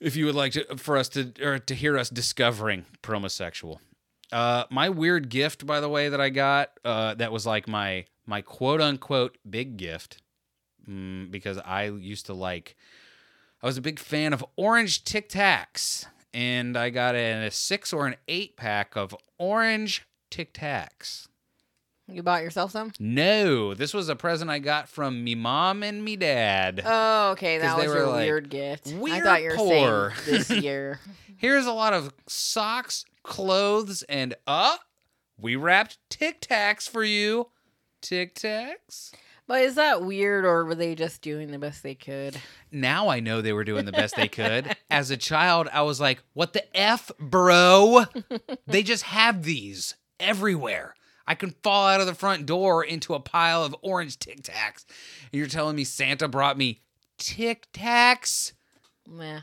If you would like to for us to or to hear us discovering promosexual. Uh, my weird gift, by the way, that I got, uh, that was like my my quote unquote big gift, mm, because I used to like, I was a big fan of orange Tic Tacs, and I got a, a six or an eight pack of orange Tic Tacs. You bought yourself some? No, this was a present I got from me mom and me dad. Oh, okay. That was your like, weird gift. I "We're thought you were poor." saying this year. Here's a lot of socks, clothes, and uh, we wrapped Tic Tacs for you. Tic Tacs. But is that weird or were they just doing the best they could? Now I know they were doing the best they could. As a child, I was like, what the F, bro? they just have these everywhere. I can fall out of the front door into a pile of orange Tic Tacs. And you're telling me Santa brought me Tic Tacs? Meh.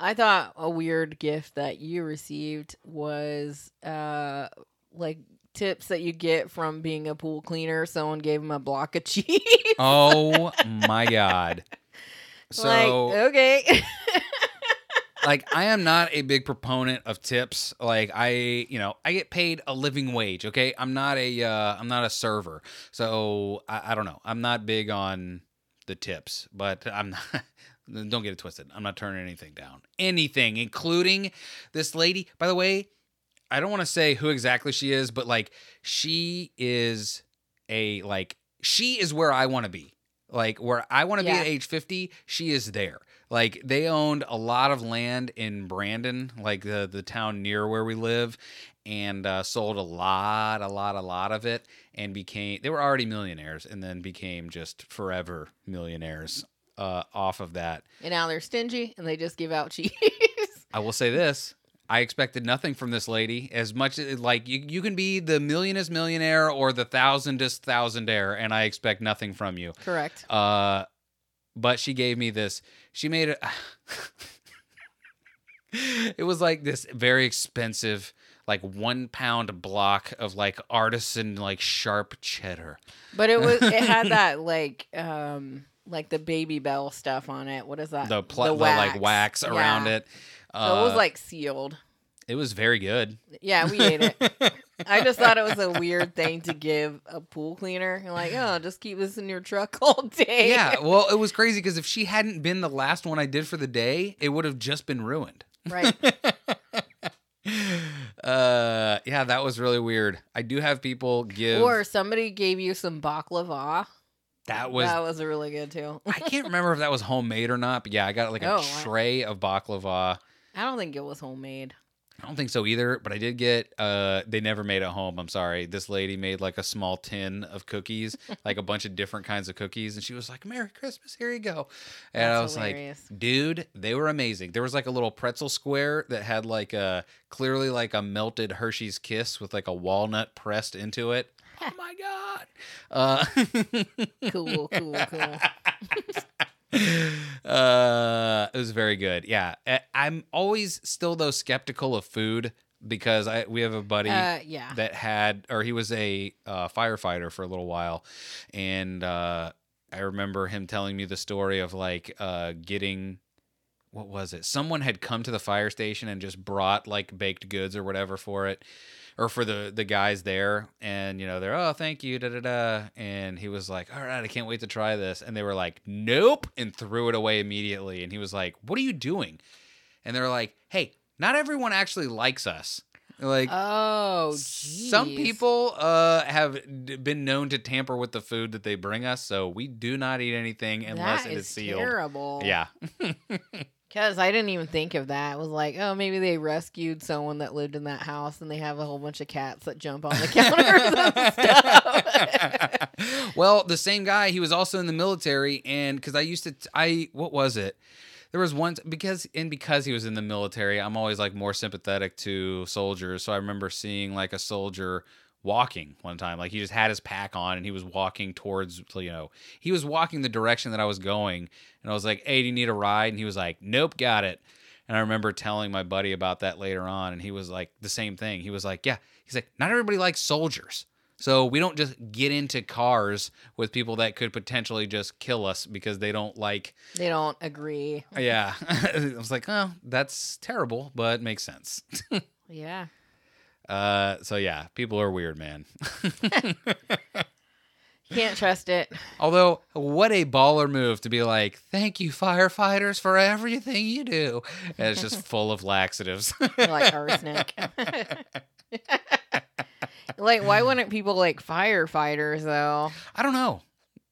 I thought a weird gift that you received was uh like tips that you get from being a pool cleaner. Someone gave him a block of cheese. Oh my God. So. like, okay. like I am not a big proponent of tips. Like I, you know, I get paid a living wage. Okay, I'm not a, uh, I'm not a server, so I, I don't know. I'm not big on the tips, but I'm not. Don't get it twisted. I'm not turning anything down. Anything, including this lady. By the way, I don't want to say who exactly she is, but like she is a like she is where I want to be. Like where I want to Yeah. be at age 50, she is there. Like they owned a lot of land in Brandon, like the the town near where we live, and uh, sold a lot, a lot, a lot of it, and became they were already millionaires, and then became just forever millionaires uh, off of that. and now they're stingy and they just give out cheese. I will say this. I expected nothing from this lady as much as like you, you can be the millionest millionaire or the thousandest thousandaire and I expect nothing from you. Correct. Uh but she gave me this. She made it It was like this very expensive like 1 pound block of like artisan like sharp cheddar. But it was it had that like um like the baby bell stuff on it. What is that? The, pl- the, like wax around Yeah. it. So it was Uh, like sealed. it was very good. Yeah, we ate it. I just thought it was a weird thing to give a pool cleaner. You're like, oh, just keep this in your truck all day. yeah, well, it was crazy because if she hadn't been the last one I did for the day, it would have just been ruined. right. Uh, yeah, that was really weird. I do have people give. Or somebody gave you some baklava. that was. that was really good too. I can't remember if that was homemade or not, but yeah, I got like a Oh, tray of baklava. I don't think it was homemade. I don't think so either, but I did get uh they never made it home. I'm sorry. This lady made like a small tin of cookies, like a bunch of different kinds of cookies, and she was like, "Merry Christmas, here you go." And I was hilarious. like, "Dude, they were amazing." There was like a little pretzel square that had like a clearly like a melted Hershey's kiss with like a walnut pressed into it. Oh my god. Uh Cool, cool, cool. uh, it was very good. Yeah, I'm always still though skeptical of food because I we have a buddy Uh, yeah. that had or he was a uh, firefighter for a little while, and uh, I remember him telling me the story of like uh, getting. What was it? Someone had come to the fire station and just brought like baked goods or whatever for it, or for the the guys there, and you know they're oh thank you da da da, and he was like all right I can't wait to try this, and they were like nope and threw it away immediately, and he was like what are you doing, and they're like hey not everyone actually likes us, like oh, some people uh, have d- been known to tamper with the food that they bring us, so we do not eat anything unless That it is sealed. terrible. Yeah, Because I didn't even think of that. It was like, oh, maybe they rescued someone that lived in that house and they have a whole bunch of cats that jump on the counters and stuff. well, the same guy, he was also in the military, and because I used to, I what was it? There was one because and because he was in the military, I'm always like more sympathetic to soldiers. So I remember seeing like a soldier walking one time, like he just had his pack on and he was walking towards, you know, he was walking the direction that I was going, and I was like, "Hey, do you need a ride?" And he was like, "Nope, got it." And I remember telling my buddy about that later on, and he was like the same thing. He was like, "Yeah," he's like, "Not everybody likes soldiers." So we don't just get into cars with people that could potentially just kill us because they don't like. they don't agree. Yeah, I was like, oh, that's terrible, but makes sense. Yeah. Uh, so yeah, people are weird, man. Can't trust it. Although, what a baller move to be like, thank you, firefighters, for everything you do. And it's just full of laxatives. Like arsenic. like, why wouldn't people like firefighters though? I don't know,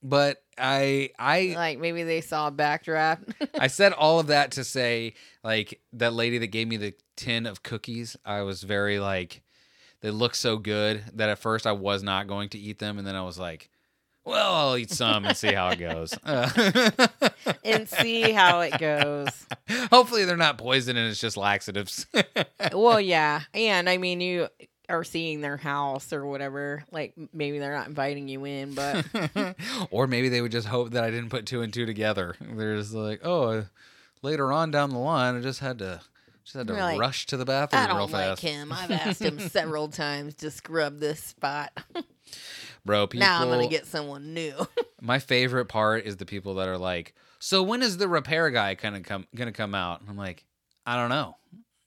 but I I Like, maybe they saw a backdraft. I said all of that to say, like, that lady that gave me the tin of cookies, I was very like, they look so good that at first I was not going to eat them. And then I was like, well, I'll eat some and see how it goes. Uh, and see how it goes. hopefully they're not poison and it's just laxatives. Well, yeah. And I mean, you are seeing their house or whatever. Like, maybe they're not inviting you in, but or maybe they would just hope that I didn't put two and two together. They're just like, oh, later on down the line, I just had to. Just had to like, rush to the I bathroom don't real like fast. him. I've asked him several times to scrub this spot. Bro, people, now I'm going to get someone new. My favorite part is the people that are like, "So when is the repair guy gonna come gonna come out?" And I'm like, "I don't know."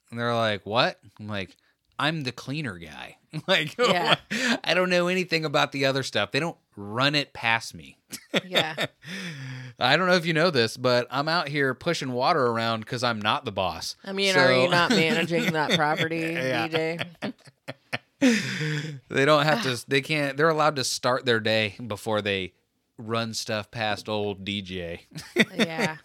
And they're like, "What?" I'm like, "I'm the cleaner guy." like, Yeah. I don't know anything about the other stuff. They don't run it past me. yeah. I don't know if you know this, but I'm out here pushing water around because I'm not the boss. I mean, are you not managing that property, Yeah. DJ? they don't have to. They can't. They're allowed to start their day before they run stuff past old DJ. yeah.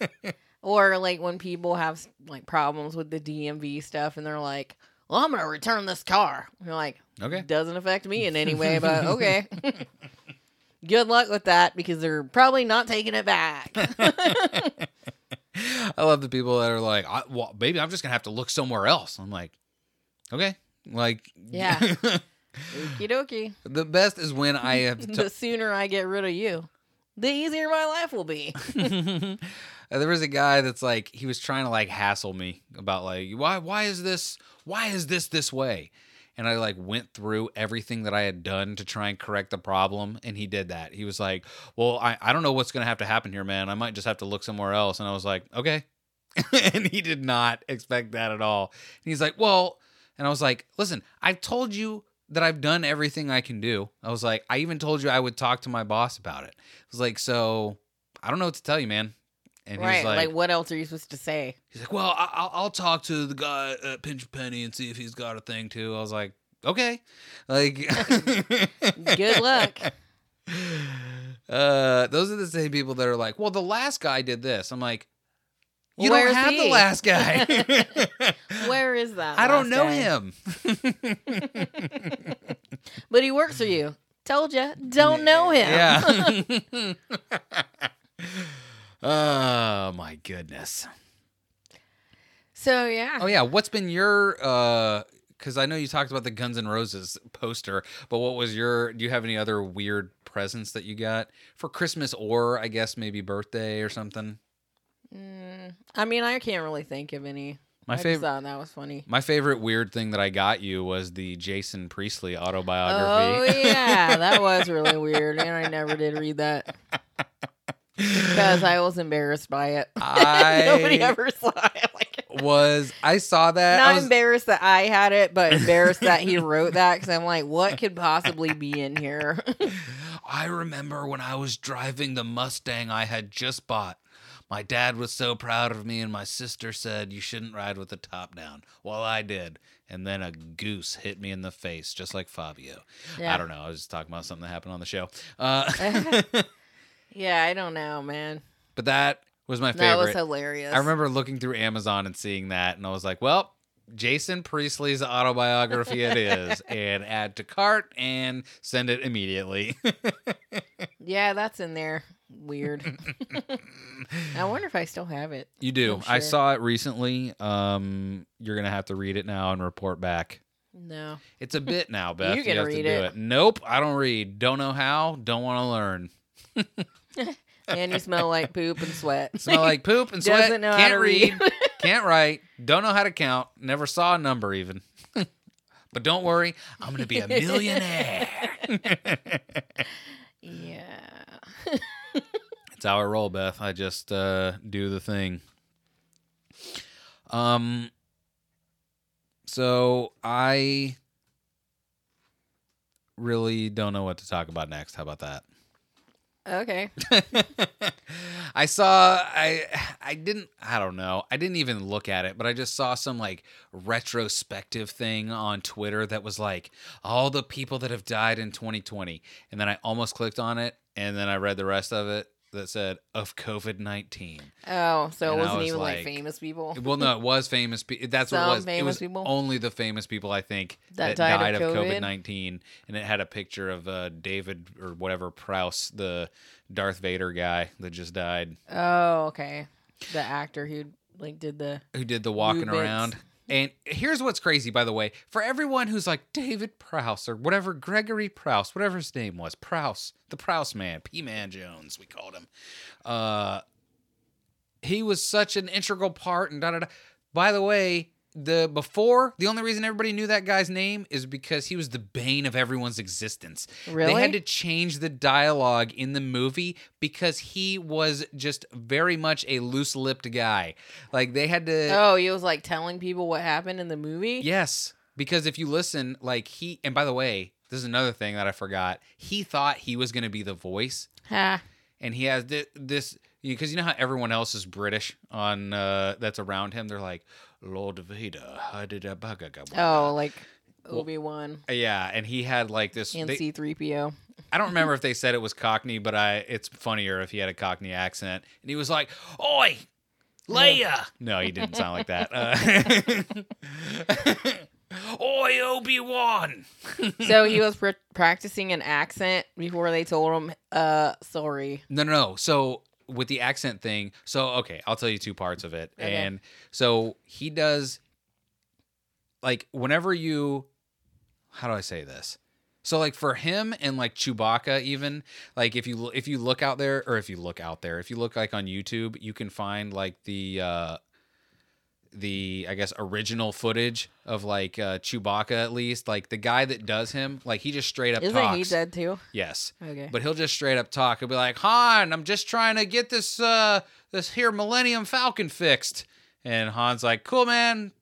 Or like when people have like problems with the DMV stuff and they're like, well, I'm going to return this car. And you're like, Okay. doesn't affect me in any way, but okay. Good luck with that because they're probably not taking it back. I love the people that are like, I, well, maybe I'm just gonna have to look somewhere else. I'm like, okay, like, Yeah. Okie dokie. the best is when I have. The sooner I get rid of you, the easier my life will be. There was a guy that's like, he was trying to like hassle me about like, why, why is this, why is this this way? And I like went through everything that I had done to try and correct the problem, and he did that. He was like, "Well, I, I don't know what's gonna have to happen here, man. I might just have to look somewhere else." And I was like, "Okay." and he did not expect that at all. And he's like, "Well," and I was like, "Listen, I've told you that I've done everything I can do. I was like, I even told you I would talk to my boss about it. I was like, so I don't know what to tell you, man. And right. he's Like, like, what else are you supposed to say? he's like, well, I- I'll, I'll talk to the guy at Pinch Penny and see if he's got a thing too. I was like, okay, like, Good luck. Uh, those are the same people that are like, well, the last guy did this. I'm like, you Where's don't have he? the last guy. Where is that? I don't know guy? him. But he works for you. Told you. Don't know him. Yeah. Oh my goodness. So yeah. Oh yeah, what's been your uh cuz I know you talked about the Guns N' Roses poster, but what was your do you have any other weird presents that you got for Christmas or I guess maybe birthday or something? Mm, I mean, I can't really think of any. My favorite that was funny. my favorite weird thing that I got you was the Jason Priestley autobiography. Oh yeah, that was really weird, and I never did read that because I was embarrassed by it. I Nobody ever saw it. Like, was I saw that I not was, embarrassed that I had it, but embarrassed that he wrote that because I'm like, what could possibly be in here? I remember when I was driving the Mustang I had just bought. My dad was so proud of me, and my sister said, You shouldn't ride with the top down. Well, I did. And then a goose hit me in the face, just like Fabio. Yeah. I don't know. I was just talking about something that happened on the show. Uh, yeah, I don't know, man. but that was my favorite. That was hilarious. I remember looking through Amazon and seeing that, and I was like, Well, Jason Priestley's autobiography it is, and add to cart and send it immediately. Yeah, that's in there. Weird. I wonder if I still have it. You do. I'm I saw it recently. Um, you're gonna have to read it now and report back. No. It's a bit now, Beth. You can have to do it. it. Nope, I don't read. Don't know how. Don't want to learn. And you smell like poop and sweat. Smell like poop and sweat. Doesn't know how Can't to read. read. Can't write. Don't know how to count. Never saw a number even. but don't worry, I'm gonna be a millionaire. yeah. It's how I roll, Beth. I just uh, do the thing. Um. So I really don't know what to talk about next. How about that? Okay. I saw I I didn't I don't know. I didn't even look at it, but I just saw some like retrospective thing on Twitter that was like all the people that have died in 2020. And then I almost clicked on it and then I read the rest of it that said of COVID-19. Oh, so And it wasn't was even like, like- famous people Well, no, it was famous. Pe- that's what it was. it famous was people? only the famous people, I think, That that, died died, of COVID? COVID nineteen, and it had a picture of uh, David or whatever Prowse, the Darth Vader guy that just died, Oh, okay. The actor who like did the who did the walking Movements. around. And here's what's crazy, by the way, for everyone who's like David Prowse or whatever Gregory Prowse, whatever his name was, Prowse, the Prowse man, P Man Jones, we called him. Uh, he was such an integral part and da da da. By the way, the before the only reason everybody knew that guy's name is because he was the bane of everyone's existence. Really? They had to change the dialogue in the movie because he was just very much a loose-lipped guy. Like they had to Oh, he was like telling people what happened in the movie? Yes, because if you listen, like he and by the way, this is another thing that I forgot. He thought he was going to be the voice Ha. and he has thi- this because you know how everyone else is British on uh, that's around him. They're like Lord Vader. how did I bug- Oh, like Obi Wan yeah, and he had like this. and they- C three PO. I don't remember if they said it was Cockney, but I it's funnier if he had a Cockney accent. And he was like, "Oi, Leia." No, he didn't sound like that. Uh, Oi, Obi Wan. So he was pr- practicing an accent before they told him, "Uh, sorry." No, no, no. So with the accent thing, so okay, I'll tell you two parts of it. Okay. And so he does like whenever you how do I say this? So like for him and like Chewbacca even, like if you if you look out there or if you look out there, if you look like on YouTube, you can find like the uh the I guess original footage of like uh Chewbacca at least, like the guy that does him, like he just straight up Isn't talks. he dead too? Yes. Okay. But he'll just straight up talk. He'll be like, Han, I'm just trying to get this uh this here Millennium Falcon fixed. And Han's like, Cool man.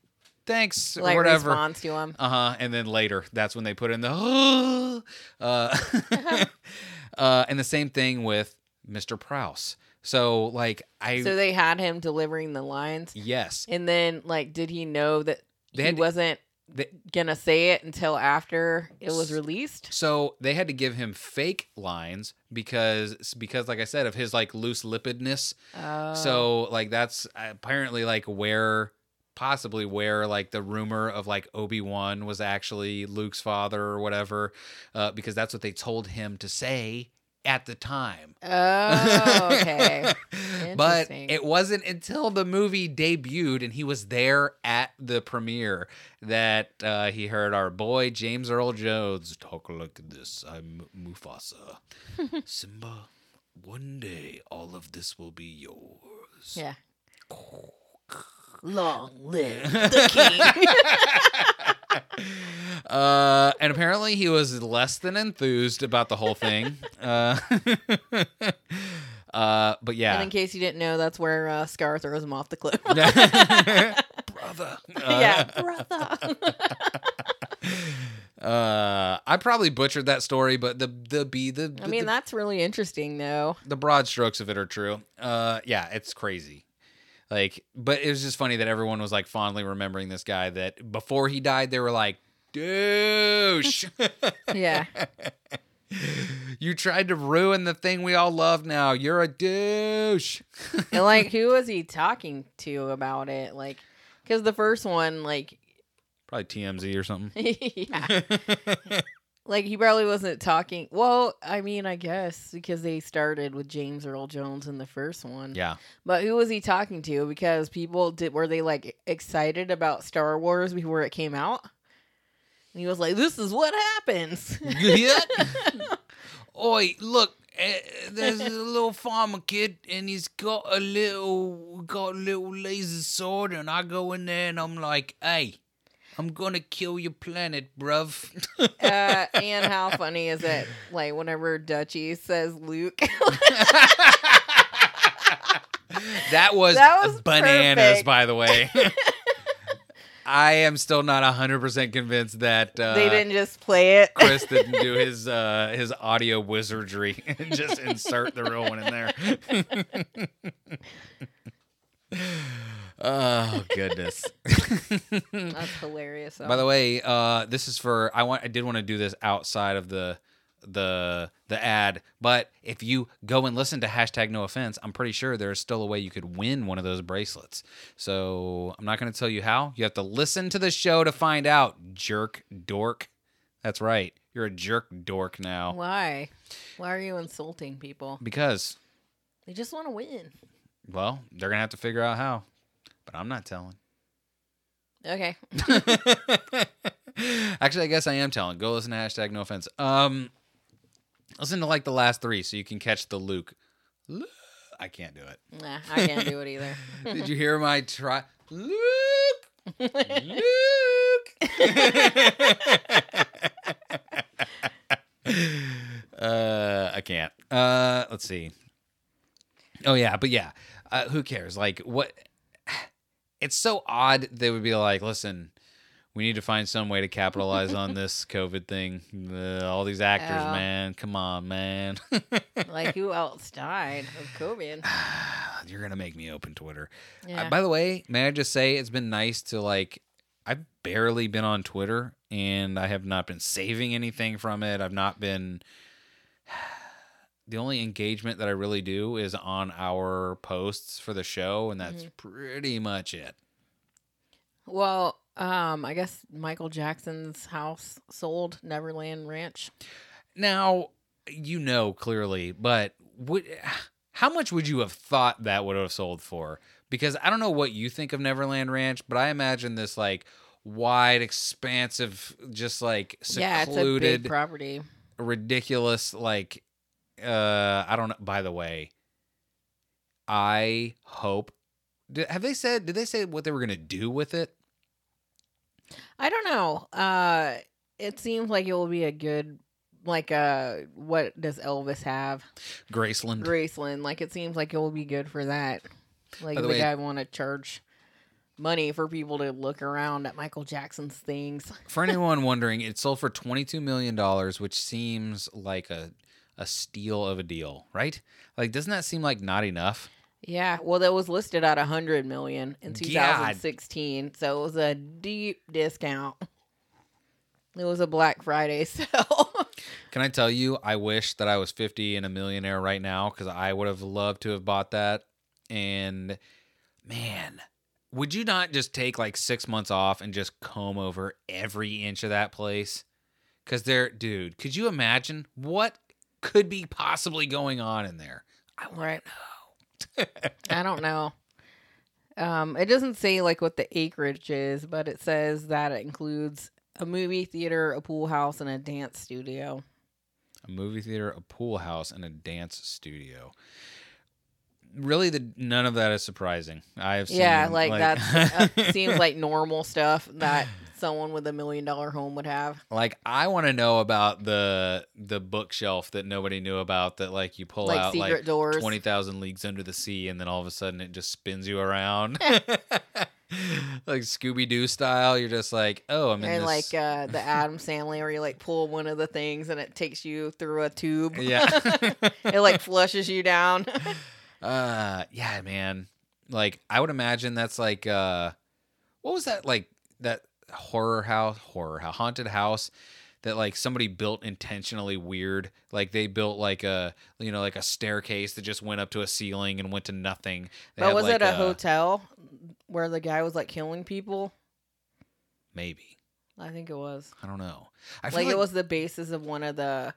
thanks or whatever. responds to him. Uh huh. And then later, that's when they put in the uh, uh, and the same thing with Mr. Prowse. So like I So they had him delivering the lines, yes, and then like, did he know that They he to- wasn't they, gonna say it until after it was released? so they had to give him fake lines because because like I said of his like loose lipidness. Oh. So like that's apparently like where possibly where like the rumor of like Obi-Wan was actually Luke's father or whatever uh, because that's what they told him to say at the time. Oh, okay. but it wasn't until the movie debuted and he was there at the premiere that uh, he heard our boy James Earl Jones talk like this. I'm Mufasa. Simba, one day all of this will be yours. yeah. Long live the king. Uh, and apparently he was less than enthused about the whole thing. Uh, uh, but And yeah. in case you didn't know, that's where uh, Scar throws him off the cliff. Brother. yeah, brother. Uh, I probably butchered that story, but the the be the, I mean, the, that's really interesting, though. the broad strokes of it are true. Uh, yeah, it's crazy. Like, but it was just funny that everyone was like fondly remembering this guy that before he died, they were like, douche. Yeah. you tried to ruin the thing we all love now. You're a douche. and like, who was he talking to about it? Like, because the first one, like, Probably TMZ or something. yeah, like he probably wasn't talking. Well, I mean, I guess because they started with James Earl Jones in the first one. yeah. But who was he talking to? Because people did were they like excited about Star Wars before it came out? And he was like, "This is what happens." yeah. Oi, look, eh, there's a little farmer kid, and he's got a little got a little laser sword, and I go in there, and I'm like, hey. I'm gonna kill your planet, bruv. uh, and how funny is it? Like whenever Dutchy says Luke, that was, That was bananas, perfect. by the way. I am still not hundred percent convinced that uh, they didn't just play it. Chris didn't do his uh, his audio wizardry and just insert the real one in there. Oh goodness! That's hilarious. By the way, uh, this is for I want I did want to do this outside of the the the ad, but if you go and listen to hashtag no offense, I'm pretty sure there's still a way you could win one of those bracelets. So I'm not going to tell you how. You have to listen to the show to find out. Jerk dork. That's right. You're a jerk dork now. why? Why are you insulting people? Because, They just want to win. well, they're going to have to figure out how. But I'm not telling. Okay. Actually, I guess I am telling. Go listen to hashtag no offense. Um, listen to like the last three so you can catch the Luke. Lu- I can't do it. Nah, I can't do it either. Did you hear my try? Luke, Luke. uh, I can't. Uh, let's see. Oh yeah, but yeah. Uh, who cares? Like what? It's so odd. They would be like, listen. We need to find some way to capitalize on this COVID thing. Uh, all these actors, Yeah. man. Come on, man. like who else died of COVID? You're gonna make me open Twitter. Uh, by the way, may I just say it's been nice to like. I've barely been on Twitter, and I have not been saving anything from it. I've not been. The only engagement that I really do is on our posts for the show, and that's pretty much it. Well, um, I guess Michael Jackson's house sold Neverland Ranch. Now, you know clearly, but would how much would you have thought that would have sold for? Because I don't know what you think of Neverland Ranch, but I imagine this like wide, expansive, just like Yeah, it's a secluded, big property. ridiculous. Like, uh, I don't know. By the way, I hope. Did, have they said? Did they say what they were gonna do with it? I don't know. Uh, it seems like it will be a good, like, uh, what does Elvis have? Graceland. Graceland. Like, it seems like it will be good for that. Like, By the, the way- guy want to charge money for people to look around at Michael Jackson's things. For anyone wondering, it sold for $22 million, which seems like a, a steal of a deal, right? Like, doesn't that seem like not enough? Yeah, well, that was listed at a hundred million in God. 2016, so it was a deep discount. It was a Black Friday sale. Can I tell you, I wish that I was 50 and a millionaire right now because I would have loved to have bought that. And man, would you not just take like six months off and just comb over every inch of that place? Because there, dude, could you imagine what could be possibly going on in there? I Right. to know. I don't know. Um, it doesn't say like what the acreage is, but it says that it includes a movie theater, a pool house, and a dance studio. a movie theater, a pool house, and a dance studio. Really, the none of that is surprising. I have seen, yeah, like, that uh, seems like normal stuff that someone with a million dollar home would have. like I want to know about the the bookshelf that nobody knew about that like you pull Like out secret like doors. twenty thousand leagues under the sea and then all of a sudden it just spins you around. like Scooby Doo style, you're just like, oh, I'm in and this. like uh, the Addams family, where you like pull one of the things and it takes you through a tube. yeah, it like flushes you down. Uh, yeah, man. Like I would imagine that's like, uh, what was that like that horror house, horror house, haunted house that like somebody built intentionally weird. Like they built like a you know like a staircase that just went up to a ceiling and went to nothing. They but was like, it a hotel where the guy was like killing people? Maybe I think it was. I don't know. I feel like, like, it was the basis of one of the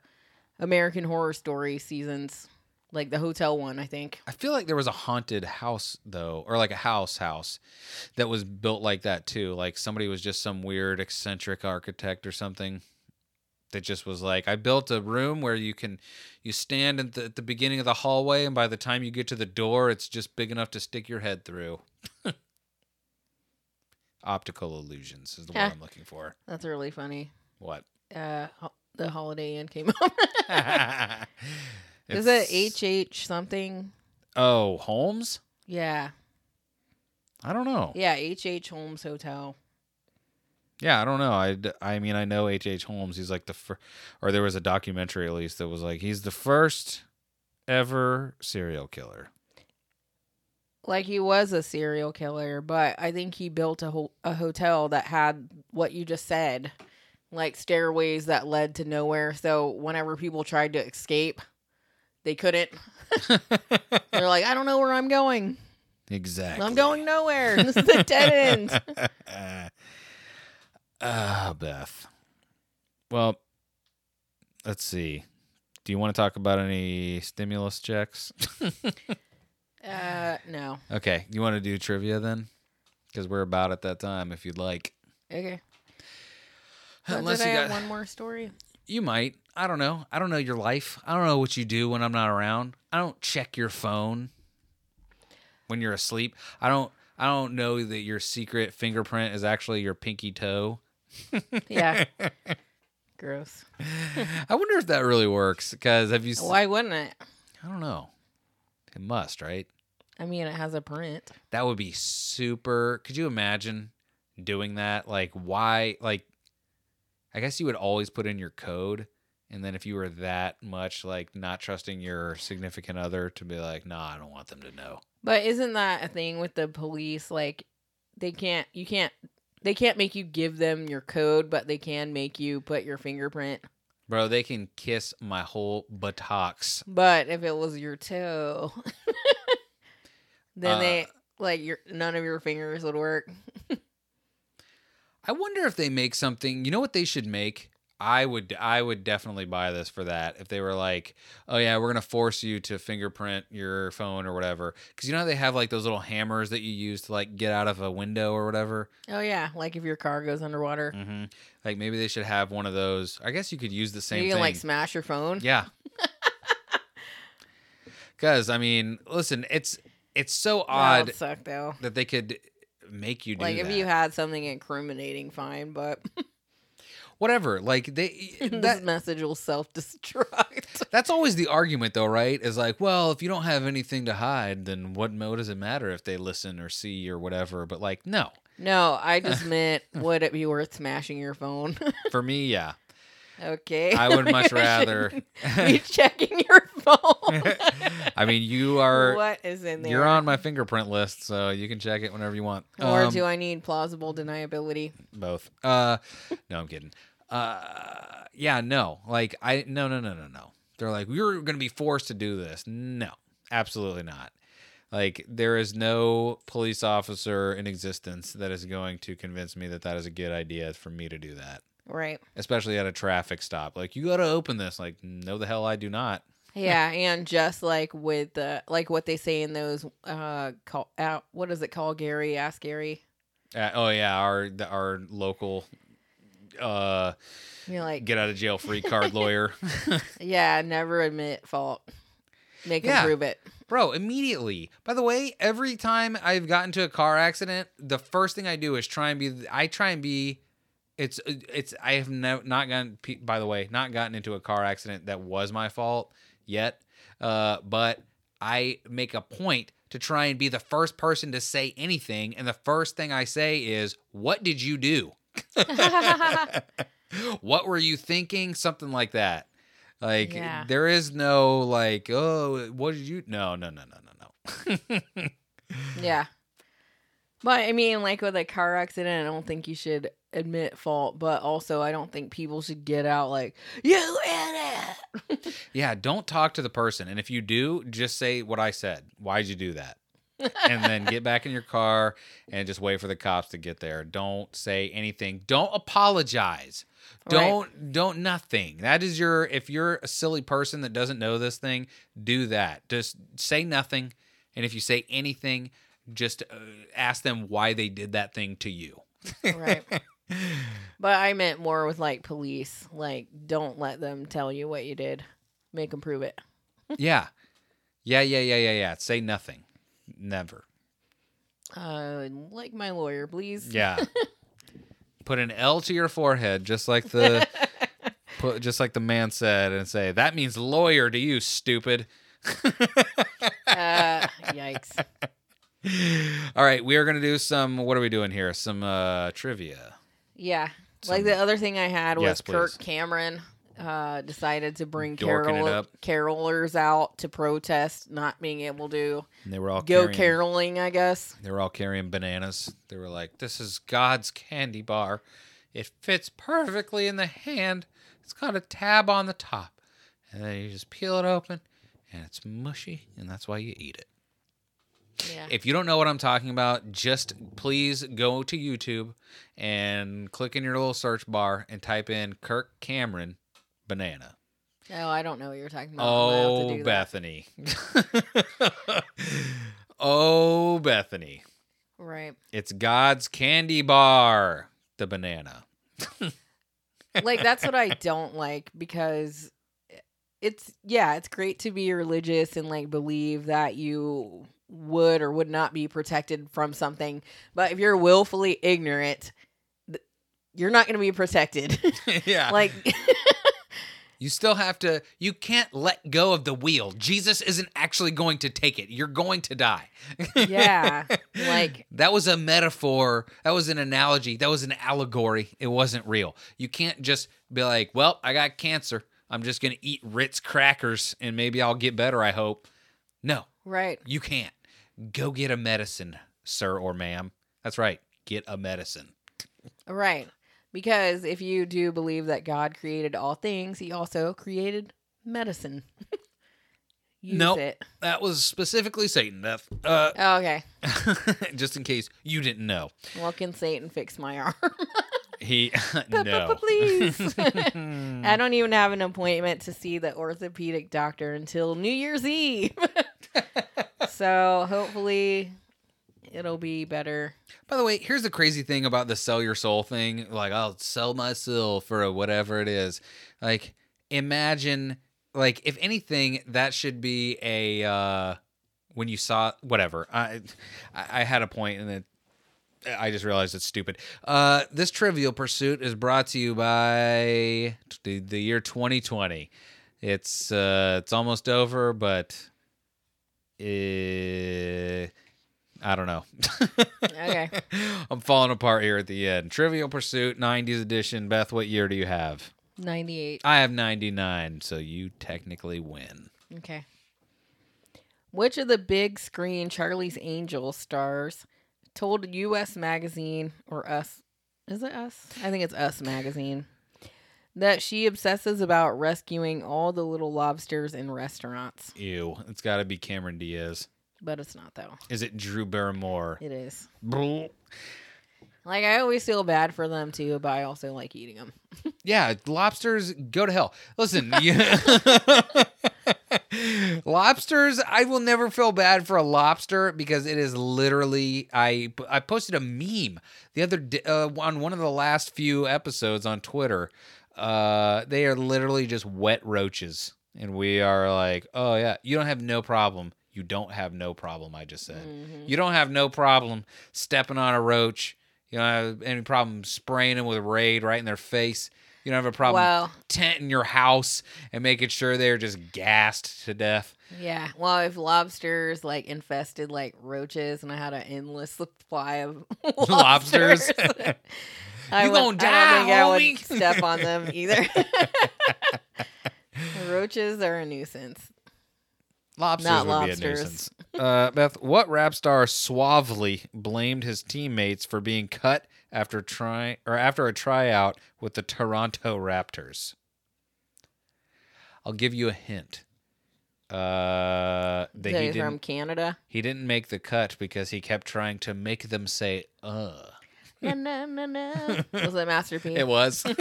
American Horror Story seasons, like the hotel one. I think. I feel like there was a haunted house though, or like a house house that was built like that too. Like somebody was just some weird eccentric architect or something that just was like, I built a room where you can you stand at the, at the beginning of the hallway, and by the time you get to the door, it's just big enough to stick your head through. Optical illusions is the Yeah. word I'm looking for. That's really funny. What? Uh, the Holiday Inn came up. Is it It's- H H something? Oh, Holmes? Yeah, I don't know. yeah, H H Holmes Hotel. Yeah, I don't know. I, I mean, I know H. H. Holmes. He's like the first, or there was a documentary at least that was like he's the first ever serial killer. Like he was a serial killer, but I think he built a ho- a hotel that had what you just said, like stairways that led to nowhere. So whenever people tried to escape, they couldn't. They're like, I don't know where I'm going. exactly. I'm going nowhere. This is a dead end. Ah, Beth. Well, let's see. Do you want to talk about any stimulus checks? Uh, no. okay, you want to do trivia then? Because we're about at that time. If you'd like, Okay. Unless did I you have got, one more story? You might. I don't know. I don't know your life. I don't know what you do when I'm not around. I don't check your phone when you're asleep. I don't I don't know that your secret fingerprint is actually your pinky toe. Yeah. Gross. I wonder if that really works cuz have you Why wouldn't it? I don't know. It must, right? I mean, it has a print. That would be super. Could you imagine doing that? Like why like I guess you would always put in your code and then if you were that much like not trusting your significant other to be like, "Nah, I don't want them to know." But isn't that a thing with the police? Like, they can't, you can't, they can't make you give them your code, but they can make you put your fingerprint. Bro, they can kiss my whole buttocks. But if it was your toe, then Uh, they, like, your none of your fingers would work. I wonder if they make something. You know what they should make? I would I would definitely buy this for that if they were like, "Oh yeah, we're going to force you to fingerprint your phone or whatever." Cuz you know how they have like those little hammers that you use to like get out of a window or whatever. Oh, yeah. Like if your car goes underwater, Mhm. Like maybe they should have one of those. I guess you could use the same you can, thing. like, smash your phone. Yeah. Cuz I mean, listen, it's it's so odd suck, though. that they could make you do Like, that. if you had something incriminating, fine, but whatever. Like they this that message will self-destruct. that's always the argument though, right? Is like, well, if you don't have anything to hide, then what what does it matter if they listen or see or whatever? But like, no. no, I just meant would it be worth smashing your phone? For me, yeah. Okay. I would much rather be checking your phone. I mean, you are what is in there? you're on my fingerprint list, so you can check it whenever you want. Or Um, do I need plausible deniability? both. Uh no, I'm kidding. Uh yeah, no. Like I no no no no no. They're like you're going to be forced to do this. No. Absolutely not. Like there is no police officer in existence that is going to convince me that that is a good idea for me to do that, Right. especially at a traffic stop. Like you got to open this. Like no the hell I do not. Yeah, and just like with the like what they say in those uh call out what is it called Gary ask Gary Uh, oh yeah, our the, our local uh you know like get out of jail free card lawyer. yeah never admit fault make Yeah. them prove it Bro, immediately. By the way, every time I've gotten to a car accident, the first thing I do is try and be. I try and be. It's it's. I have no, not gotten. By the way, not gotten into a car accident that was my fault yet. Uh, but I make a point to try and be the first person to say anything, and the first thing I say is, "What did you do? what were you thinking?" Something like that. Like Yeah. there is no like, oh, what did you? No, no, no, no, no, no. yeah but I mean like with a car accident I don't think you should admit fault but also I don't think people should get out like you idiot yeah, don't talk to the person, and if you do, just say what I said. Why'd you do that? and then get back in your car and just wait for the cops to get there. Don't say anything. Don't apologize. Right. Don't don't nothing. That is your if you're a silly person that doesn't know this thing, do that. Just say nothing and if you say anything, just uh, ask them why they did that thing to you. right but I meant more with like police like don't let them tell you what you did make them prove it yeah. Yeah, yeah, yeah, yeah, yeah. Say nothing. Never. uh like my lawyer please Yeah. Put an L to your forehead, just like the put just like the man said, and say that means lawyer to you, stupid. uh yikes All right, we are gonna do some. What are we doing here? Some uh, trivia. Yeah. Like the other thing I had was Yes, Kirk please. Cameron uh, decided to bring carol- carolers out to protest not being able to And they were all go carrying, caroling, I guess. They were all carrying bananas. They were like, "This is God's candy bar. It fits perfectly in the hand. It's got a tab on the top, and then you just peel it open, and it's mushy, and that's why you eat it." Yeah. If you don't know what I'm talking about, just please go to YouTube and click in your little search bar and type in Kirk Cameron banana. oh, I don't know what you're talking about. I'm gonna have to Oh. Bethany. oh, Bethany. Right. It's God's candy bar, the banana. Like that's what I don't like because it's yeah, it's great to be religious and like believe that you would or would not be protected from something, but if you're willfully ignorant, you're not going to be protected. yeah. like you still have to, you can't let go of the wheel. Jesus isn't actually going to take it. You're going to die. yeah, like That was a metaphor. That was an analogy. That was an allegory. It wasn't real. You can't just be like, well, I got cancer. I'm just going to eat Ritz crackers and maybe I'll get better, I hope. No, right. you can't. Go get a medicine, sir or ma'am. That's right. Get a medicine. Right. Because if you do believe that God created all things, he also created medicine. Use Nope. it. That was specifically Satan, Beth. Uh, Oh, okay. just in case you didn't know. Well, can Satan fix my arm? He, no. Please. I don't even have an appointment to see the orthopedic doctor until New Year's Eve. So hopefully it'll be better. By the way, here's the crazy thing about the sell your soul thing. Like, I'll sell my soul for whatever it is. Like, imagine, like, if anything, that should be a, uh, when you saw, whatever. I, I had a point and it, I just realized it's stupid. Uh, this Trivial Pursuit is brought to you by the, the year 2020. It's uh, it's almost over, but uh, I don't know. Okay. I'm falling apart here at the end. Trivial Pursuit 90s edition. Beth, what year do you have? 98. I have 99, so you technically win. Okay. Which of the big screen Charlie's Angels stars told US Magazine or Us? Is it Us? I think it's Us Magazine. That she obsesses about rescuing all the little lobsters in restaurants. Ew. It's got to be Cameron Diaz. But it's not, though. Is it Drew Barrymore? It is. Like, I always feel bad for them, too, but I also like eating them. Yeah, lobsters go to hell. Listen, lobsters. I will never feel bad for a lobster because it is literally. I I posted a meme the other day uh, on one of the last few episodes on Twitter. Uh, they are literally just wet roaches, and we are like, oh yeah, you don't have no problem. You don't have no problem. I just said you don't have no problem stepping on a roach. You don't have any problem spraying them with Raid right in their face. You don't have a problem Well- tenting your house and making sure they're just gassed to death. Yeah. Well, if lobsters, like, infested, like, roaches and I had an endless supply of Lobsters. lobsters, I You would- gonna I die, don't think I would homie. step on them either. Roaches are a nuisance. Lobsters Not would lobsters. be a nuisance. Uh, Beth, what rap star suavely blamed his teammates for being cut after try or after a tryout with the Toronto Raptors? I'll give you a hint. Uh, that he They from Canada. he didn't make the cut because he kept trying to make them say "uh." Na, na, na, na. Was it Master P? It was.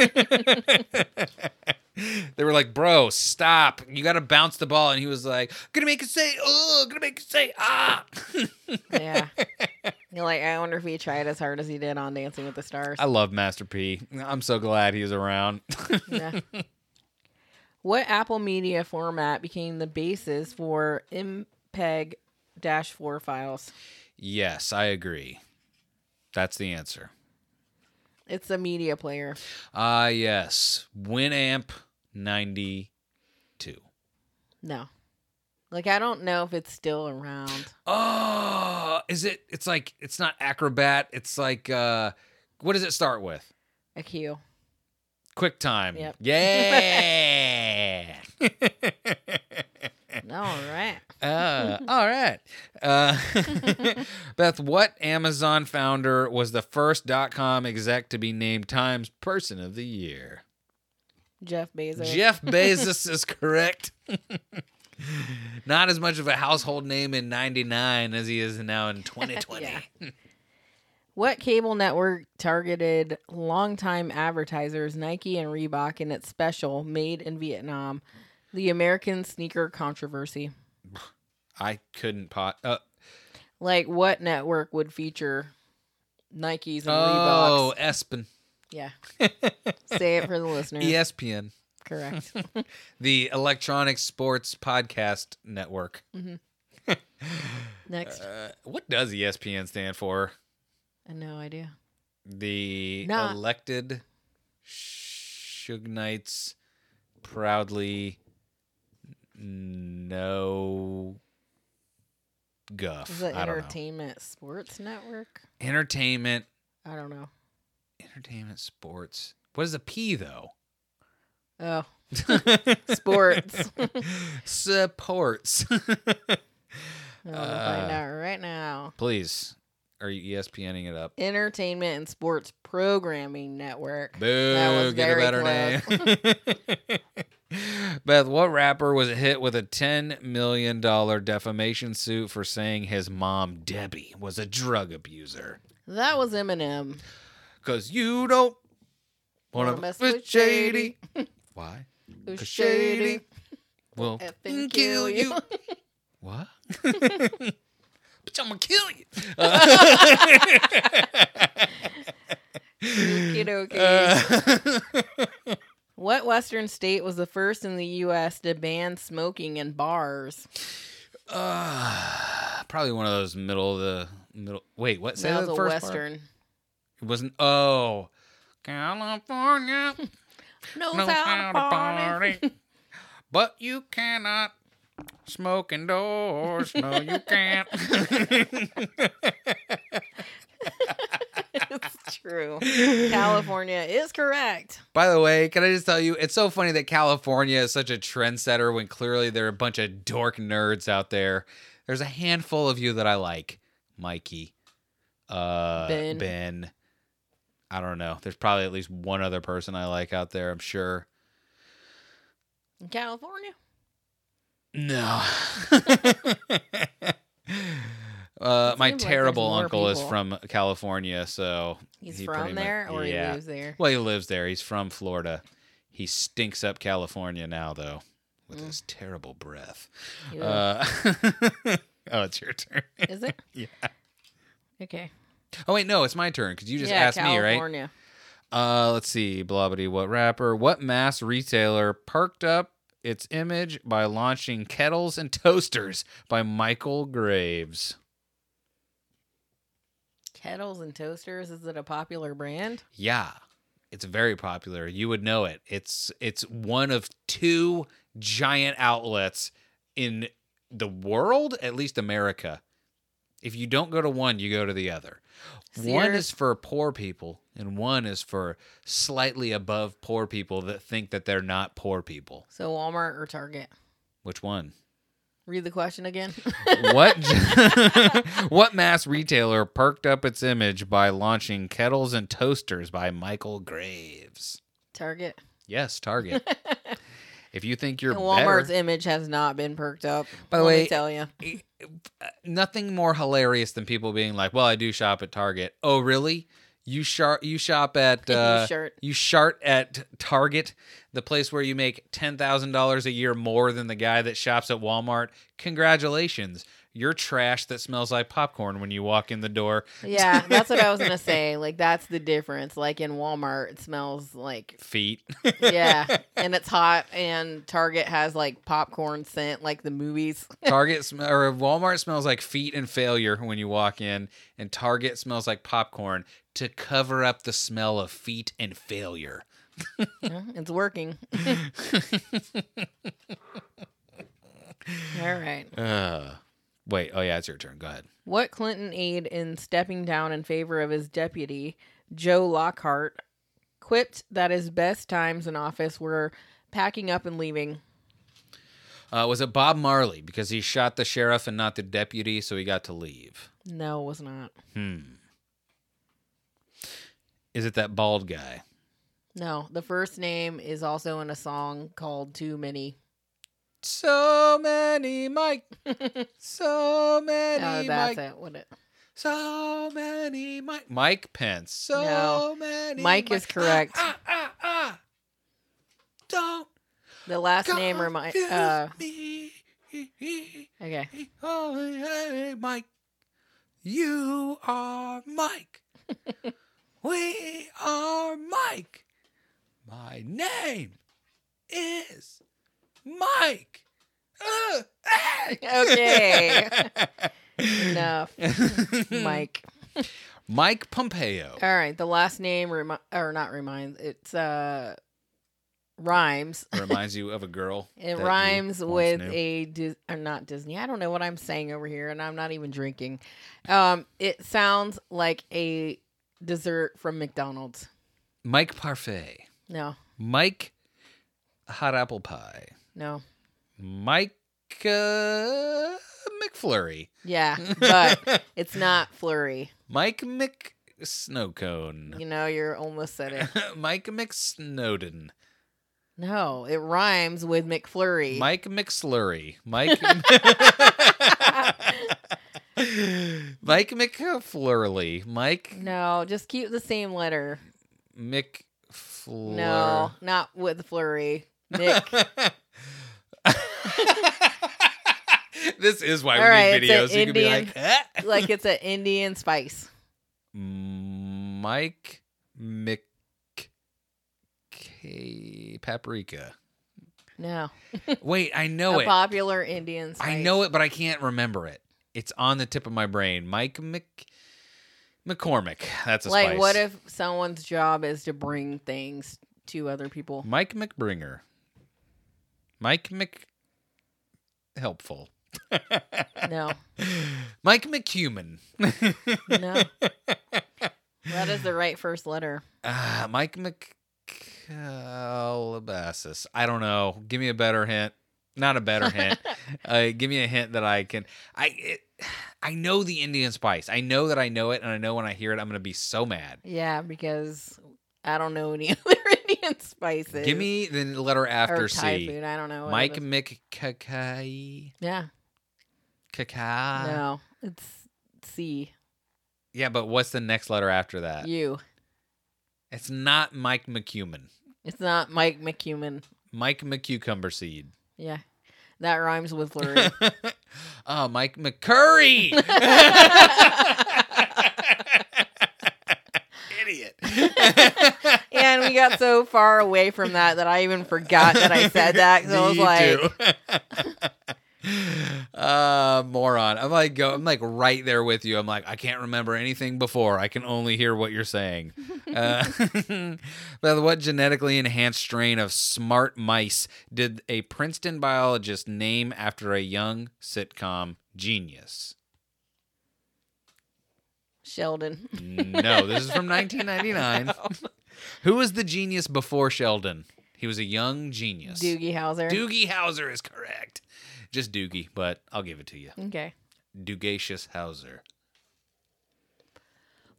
they were like, "Bro, stop! You got to bounce the ball." And he was like, "Gonna make it say, oh, gonna make it say, ah." yeah. You're like, I wonder if he tried as hard as he did on Dancing with the Stars. I love Master P. I'm so glad he's around. Yeah. what Apple Media format became the basis for MPEG 4 files? yes, I agree. That's the answer. It's a media player. Ah, yes, Winamp 92. No. Like, I don't know if it's still around. Oh, is it? It's like it's not Acrobat. It's like uh, what does it start with? A Q. QuickTime. Yep. Yeah. All right. Uh, all right. Uh, Beth, what Amazon founder was the first dot com exec to be named Times Person of the Year? Jeff Bezos. Jeff Bezos is correct. Not as much of a household name in 99 as he is now in 2020. Yeah. What cable network targeted longtime advertisers Nike and Reebok in its special Made in Vietnam, the American sneaker controversy? I couldn't pot. Uh, Like, what network would feature Nikes and oh, Reeboks? Espen. Yeah. Say it for the listener. ESPN. Correct. The Electronic Sports Podcast Network. Next. Uh, what does ESPN stand for? I no idea. The Nah. elected Knights proudly no guff. Is it I know. Entertainment Sports Network? Entertainment, I don't know. entertainment, sports. What is a P though? Oh, sports. Supports. I'm Uh, find out right now. Please, are you ESPNing it up? Entertainment and Sports Programming Network. Boo, That was get a very better name. Beth, what rapper was hit with a $10 million defamation suit for saying his mom, Debbie, was a drug abuser? That was Eminem. Because you don't want Wanna mess with with Shady. Why? Who's 'Cause shady? Shady will effing kill you. what? Bitch, I'm going to kill you. Okie dokie. Uh, what Western state was the first in the U.S. to ban smoking in bars? Uh, probably one of those middle of the middle. Wait, what? Say that a first part. Western. It wasn't. Oh, California No, knows how to party, but you cannot smoke indoors. No, you can't. true. California is correct. By the way, can I just tell you, it's so funny that California is such a trendsetter when clearly there are a bunch of dork nerds out there. There's a handful of you that I like. Mikey, uh, Ben. Ben. I don't know. There's probably at least one other person I like out there. I'm sure. In California? No. uh, my seems like there's terrible uncle is from California, so He's he from pretty much- there or yeah. he lives there? Well, he lives there. He's from Florida. He stinks up California now, though, with Mm. his terrible breath. Uh, oh, it's your turn. is it? yeah. Okay. Oh wait, no, it's my turn because you just yeah, asked me, right? California. Uh, let's see. Blobbity, what rapper? What mass retailer perked up its image by launching kettles and toasters by Michael Graves? Kettles and toasters. Is it a popular brand? Yeah, it's very popular. You would know it. It's it's one of two giant outlets in the world, at least America. If you don't go to one, you go to the other. One is for poor people, and one is for slightly above poor people that think that they're not poor people. So Walmart or Target? Which one? Read the question again. What what mass retailer perked up its image by launching kettles and toasters by Michael Graves? Target. Yes, Target. if you think you're And Walmart's better, image has not been perked up. By the let way- me tell you. Uh, nothing more hilarious than people being like, "Well, I do shop at Target." Oh, really? You shop you shop at You uh, you shart at Target, the place where you make ten thousand dollars a year more than the guy that shops at Walmart. Congratulations, you're trash that smells like popcorn when you walk in the door. Yeah, that's what I was gonna say. Like that's the difference. Like in Walmart, it smells like Feet. yeah, and it's hot. And Target has like popcorn scent, like the movies. Target sm- or Walmart smells like feet and failure when you walk in, and Target smells like popcorn to cover up the smell of feet and failure. Yeah, it's working. All right. Uh, wait. Oh yeah, it's your turn. Go ahead. What Clinton aide in stepping down in favor of his deputy, Joe Lockhart, quipped that his best times in office were packing up and leaving. Uh, was it Bob Marley because he shot the sheriff and not the deputy, so he got to leave? No, it was not. Hmm. Is it that bald guy? No, the first name is also in a song called Too Many. So many Mike, so many Oh, that's Mike, it. What it? so many Mike. Mike Pence. So No. many. Mike is correct. Ah, ah, ah. Don't The last name remind. Uh, me. okay. Oh, hey, Mike. You are Mike. we are Mike. My name is Mike. Uh. Okay. Enough, Mike. Mike Pompeo. All right. The last name remi- or not reminds. It's uh rhymes. Reminds you of a girl. It rhymes with knew. a Dis- or not Disney. I don't know what I'm saying over here, and I'm not even drinking. Um, it sounds like a dessert from McDonald's. Mike Parfait. No, Mike Hot Apple Pie. No, Mike uh, McFlurry. yeah, but it's not flurry. Mike Mc Snowcone. You know, you're almost said it. Mike McSnowden. No, it rhymes with McFlurry. Mike McSlurry. Mike Mike McFlurly. Mike no, just keep the same letter. McFlur. No, not with flurry. Nick. this is why All we right, need videos. You can be like, "Ah." like it's an Indian spice. Mike Mc K- Paprika. No, Wait, I know a it. popular Indian spice. I know it, but I can't remember it. It's on the tip of my brain. Mike Mc McCormick. That's a like, spice. what if someone's job is to bring things to other people? Mike McBringer? Mike Mc. Helpful. No, Mike McHuman. no. that is the right first letter. Ah, Mike McCalabasas. I don't know. Give me a better hint. Not a better hint. uh, give me a hint that I can. I it, I know the Indian spice. I know that I know it, and I know when I hear it, I'm gonna be so mad. Yeah, because I don't know any other Indian spices. Give me the letter after or Thai C. food. I don't know. what Mike it is. McCacai. Yeah. Cacao. no, it's C. Yeah, but what's the next letter after that? U. It's not Mike McCuman. It's not Mike McCuman. Mike McCucumber seed. Yeah. That rhymes with Lurie. oh, Mike McCurry. Idiot. and we got so far away from that that I even forgot that I said that. So I was like, too. uh, moron. I'm like, go. I'm like right there with you. I'm like, I can't remember anything before. I can only hear what you're saying. Uh, but what genetically enhanced strain of smart mice did a Princeton biologist name after a young sitcom genius? Sheldon. No, this is from 1999. Who was the genius before Sheldon? He was a young genius. Doogie Howser. Doogie Howser is correct. Just Doogie, but I'll give it to you. Okay. Doogacious Hauser.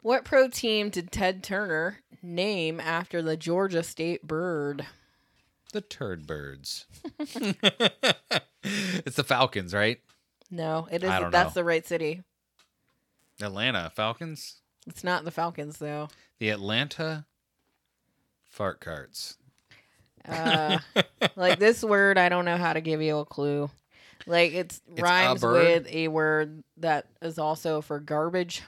What pro team did Ted Turner name after the Georgia State bird? The Turd Birds. it's the Falcons, right? No, it is. I don't That's know. the right city. Atlanta Falcons. It's not the Falcons though. The Atlanta Fart Carts. Uh, like this word, I don't know how to give you a clue. Like it's, a rhymes bird? with a word that is also for garbage.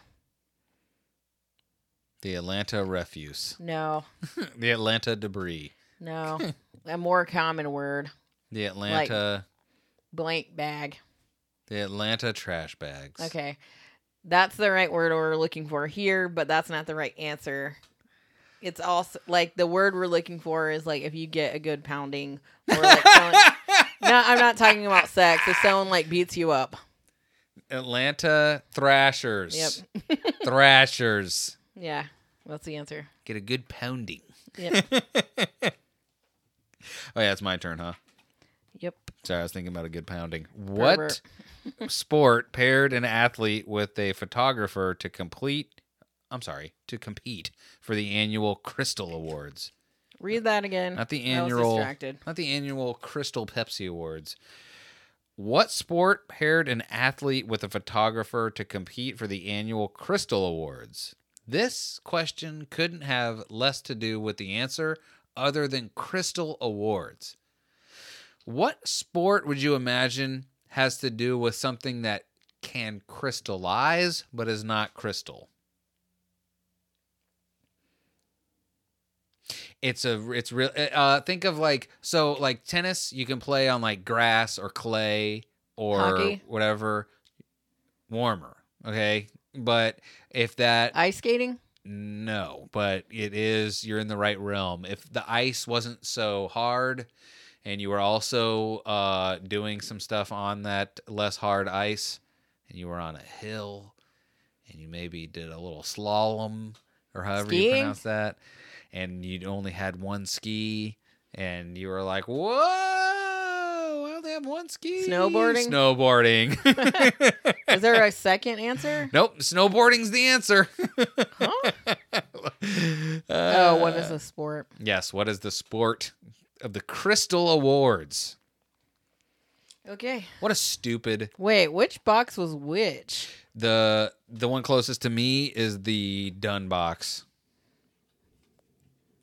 The Atlanta Refuse. No, the Atlanta Debris. no, a more common word, The Atlanta. blank bag. the Atlanta Trash Bags. Okay, that's the right word we're looking for here, but that's not the right answer. It's also like the word we're looking for is like if you get a good pounding or like someone, no, I'm not talking about sex. If someone like beats you up, Atlanta Thrashers. Yep. Thrashers. yeah, that's the answer. Get a good pounding. Yep. Oh yeah, it's my turn, huh? Yep. Sorry, I was thinking about a good pounding. What Pervert. Sport paired an athlete with a photographer to complete I'm sorry, to compete for the annual Crystal Awards. Read that again. Not the annual distracted. not the annual Crystal Pepsi Awards. What sport paired an athlete with a photographer to compete for the annual Crystal Awards? This question couldn't have less to do with the answer other than Crystal Awards. What sport would you imagine has to do with something that can crystallize but is not crystal? It's a it's real uh think of like so like tennis you can play on like grass or clay or Hockey? whatever warmer, okay? But if that Ice skating. no, but it is you're in the right realm. If the ice wasn't so hard and you were also uh doing some stuff on that less hard ice and you were on a hill and you maybe did a little slalom or however you pronounce that and you only had one ski and you were like, "Whoa, I only have one ski." Snowboarding? Snowboarding. Is there a second answer? Nope, snowboarding's the answer. Huh? Uh, oh, what is a sport? Yes, what is the sport of the Crystal Awards? Okay. What a stupid. Wait, which box was which? The the one closest to me is the done box.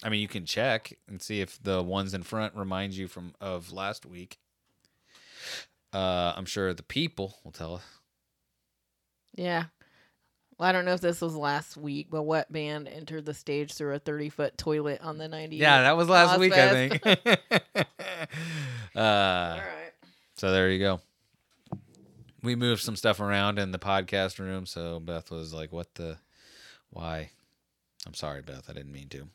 I mean, you can check and see if the ones in front remind you from of last week. Uh, I'm sure the people will tell us. Yeah. Well, I don't know if this was last week, but what band entered the stage through a 30 foot toilet on the 90? Yeah, that was last week, I think. uh, All right. So there you go. We moved some stuff around in the podcast room, so Beth was like, "What the, Why? I'm sorry, Beth. I didn't mean to.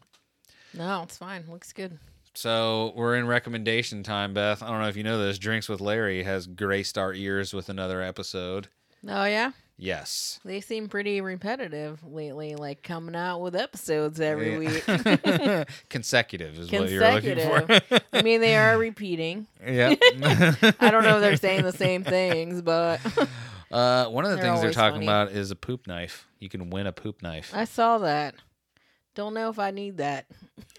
No, it's fine. Looks good. So we're in recommendation time, Beth. I don't know if you know this. Drinks with Larry has graced our ears with another episode. Oh yeah, Yes. they seem pretty repetitive lately. Like coming out with episodes every week. Consecutive is what you're looking for. I mean, they are repeating. Yeah. I don't know if they're saying the same things, but uh, one of the They're things they're talking funny. about is a poop knife. You can win a poop knife. I saw that. Don't know if I need that.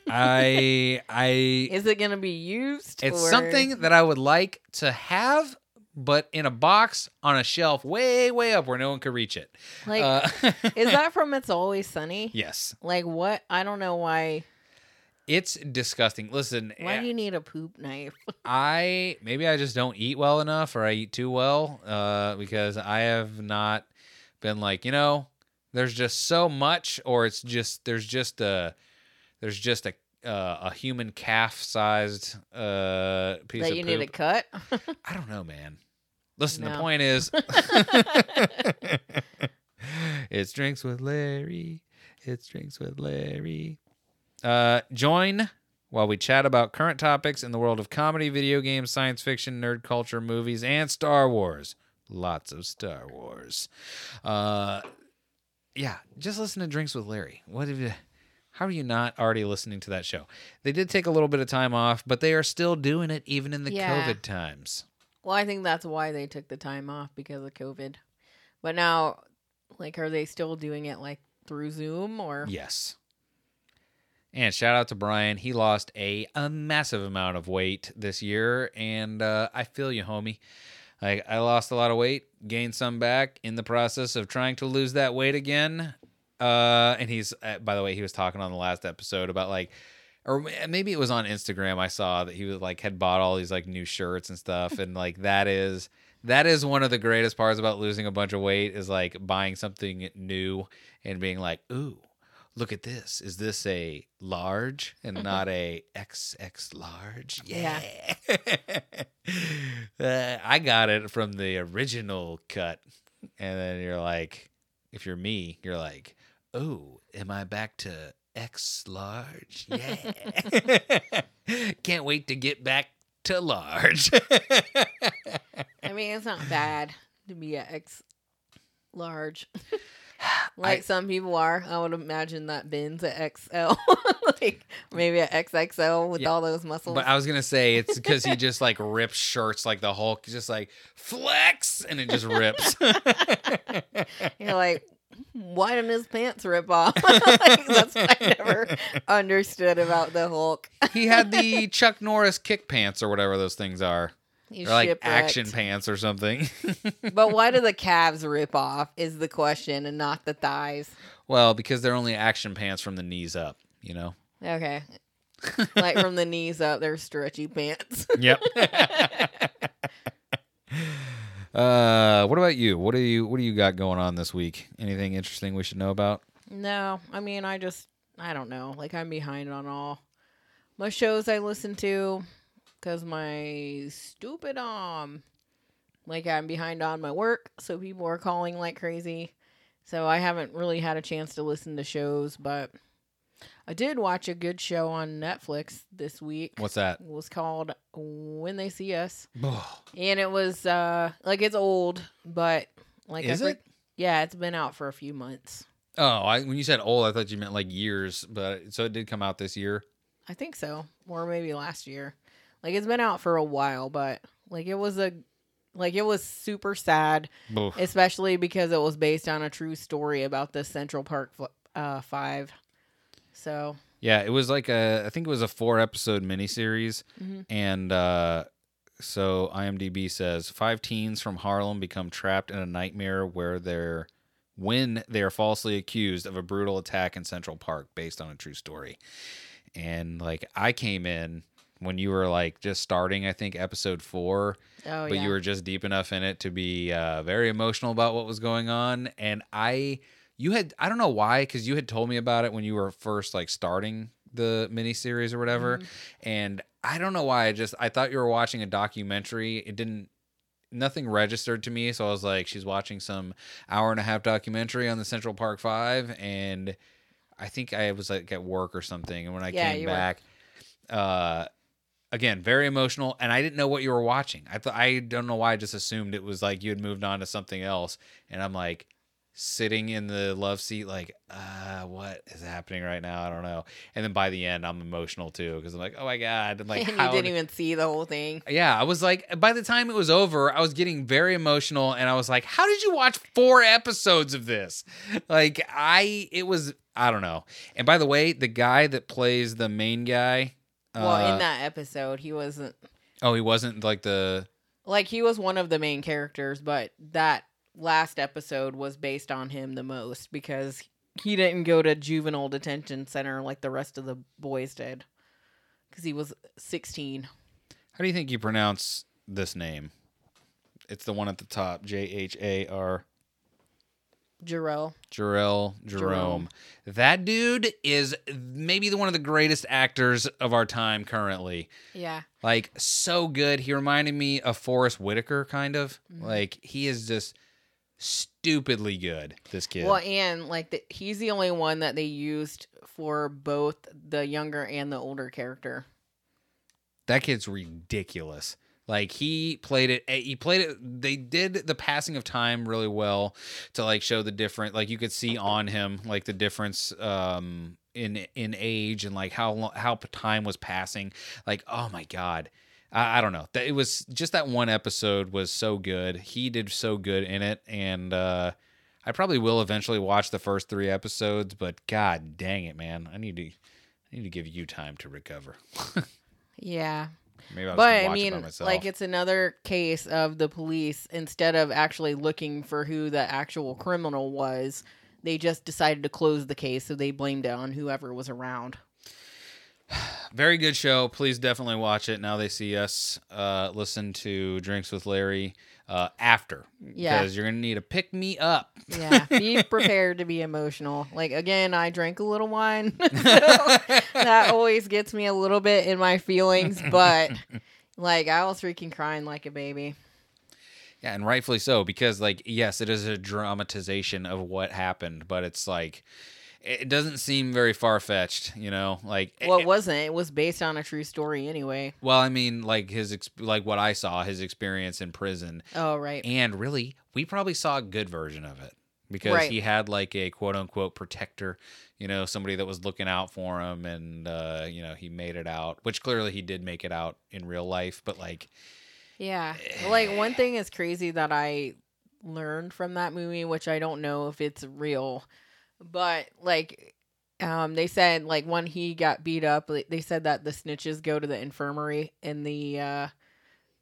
I I Is it gonna be used? it's or- something that I would like to have, but in a box on a shelf way way up where no one could reach it. like. Uh, is that from It's Always Sunny? yes? Like what? I don't know why. It's disgusting. Listen, Why do you need a poop knife? I maybe I just don't eat well enough or I eat too well uh, because I have not been like you know there's just so much or it's just there's just a there's just a uh, a human calf sized uh, piece that of you poop. need a cut? I don't know, man. Listen, the point is, it's drinks with Larry. It's drinks with Larry. Uh, join while we chat about current topics in the world of comedy, video games, science fiction, nerd culture, movies, and Star Wars. Lots of Star Wars. Uh, yeah, just listen to Drinks with Larry. What have you? How are you not already listening to that show? They did take a little bit of time off, but they are still doing it even in the Yeah. COVID times. Well, I think that's why they took the time off because of COVID. But now, like, are they still doing it like through Zoom or? Yes. And shout out to Brian. He lost a, a massive amount of weight this year, and uh, I feel you, homie. Like I lost a lot of weight, gained some back in the process of trying to lose that weight again. Uh, and he's, uh, by the way, he was talking on the last episode about like, or maybe it was on Instagram. I saw that he was like had bought all these like new shirts and stuff, and like that is that is one of the greatest parts about losing a bunch of weight is like buying something new and being like, ooh, look at this. Is this a large and not a XX large? Yeah. uh, I got it from the original cut. And then you're like, if you're me, you're like, oh, am I back to X large? Yeah. Can't wait to get back to large. I mean, it's not bad to be X large, like I- some people are. I would imagine that Ben's a XL, like maybe a XXL with Yeah, all those muscles. But I was gonna say it's because he just like rips shirts like the Hulk, He's just like flex, and it just rips. You're like, why didn't his pants rip off? like, that's what I never understood about the Hulk. he had the Chuck Norris kick pants or whatever those things are. He's They're like action pants or something. But why do the calves rip off? Is the question, and not the thighs. well, because they're only action pants from the knees up. You know. Okay. like from the knees up, they're stretchy pants. Yep. Uh, what about you? What do you What do you got going on this week? Anything interesting we should know about? No, I mean, I just, I don't know. Like, I'm behind on all my shows I listen to because my stupid um, like I'm behind on my work, so people are calling like crazy. So I haven't really had a chance to listen to shows, but I did watch a good show on Netflix this week. What's that? It was called When They See Us, and it was uh like it's old, but like Is it? Yeah, it's been out for a few months. Oh, I, when you said old, I thought you meant like years, but so it did come out this year. I think so, or maybe last year. Like it's been out for a while, but like it was a like it was super sad, Oof. especially because it was based on a true story about the Central Park uh, Five. So Yeah, it was like a I think it was a four episode miniseries, Mhm. and uh, so IMDb says five teens from Harlem become trapped in a nightmare where they're when they are falsely accused of a brutal attack in Central Park based on a true story. And like I came in when you were like just starting, I think episode four, oh but yeah, you were just deep enough in it to be uh, very emotional about what was going on. And I, you had, I don't know why, because you had told me about it when you were first like starting the miniseries or whatever. Mhm. And I don't know why. I just, I thought you were watching a documentary. It didn't, nothing registered to me. So I was like, she's watching some hour and a half documentary on the Central Park Five, and I think I was like at work or something. And when I Yeah, came you were. back, uh, again, very emotional, and I didn't know what you were watching. I thought I don't know why I just assumed it was like you had moved on to something else, and I'm like sitting in the love seat, like, uh, what is happening right now? I don't know. And then by the end, I'm emotional too because I'm like, oh my god, I'm like, and you didn't did- even see the whole thing. yeah, I was like, by the time it was over, I was getting very emotional, and I was like, "How did you watch four episodes of this?" Like, I, it was, I don't know. And by the way, the guy that plays the main guy, well, uh, in that episode, he wasn't oh, he wasn't like the, like he was one of the main characters, but that last episode was based on him the most because he didn't go to juvenile detention center like the rest of the boys did because he was 16. how do you think you pronounce this name? It's the one at the top, J H A R. Jharrel. Jharrel Jerome. That dude is maybe the one of the greatest actors of our time currently. Yeah. Like so good. He reminded me of Forest Whitaker, kind of. Mm-hmm. Like he is just stupidly good. This kid. Well, and like the, he's the only one that they used for both the younger and the older character. that kid's ridiculous. Like he played it. eh, He played it. They did the passing of time really well to like show the different. Like you could see on him like the difference um in in age and like how how time was passing. Like oh my god. I, I don't know. That it was just that one episode was so good. He did so good in it, and uh, I probably will eventually watch the first three episodes. But god dang it, man, I need to I need to give you time to recover. Yeah. Maybe I'll but I it mean, by myself. like it's another case of the police instead of actually looking for who the actual criminal was, they just decided to close the case, so they blamed it on whoever was around. Very good show. Please definitely watch it. Now they see us. Uh, listen to Drinks with Larry uh, after. Yeah. Because you're going to need to pick me up. Yeah, be prepared to be emotional. Like again, I drank a little wine, so that always gets me a little bit in my feelings. But like, I was freaking crying like a baby. Yeah, and rightfully so. Because, like, yes, it is a dramatization of what happened, but it's like, it doesn't seem very far fetched, you know? Like, Well, it- wasn't. It was based on a true story anyway. well, I mean, like his, like what I saw, his experience in prison. Oh right. And really, we probably saw a good version of it because Right. he had like a quote unquote protector, you know, somebody that was looking out for him, and uh, you know he made it out, which clearly he did make it out in real life. But like, Yeah. Like one thing is crazy that I learned from that movie, which I don't know if it's real, but like um they said like when he got beat up, they said that the snitches go to the infirmary and the uh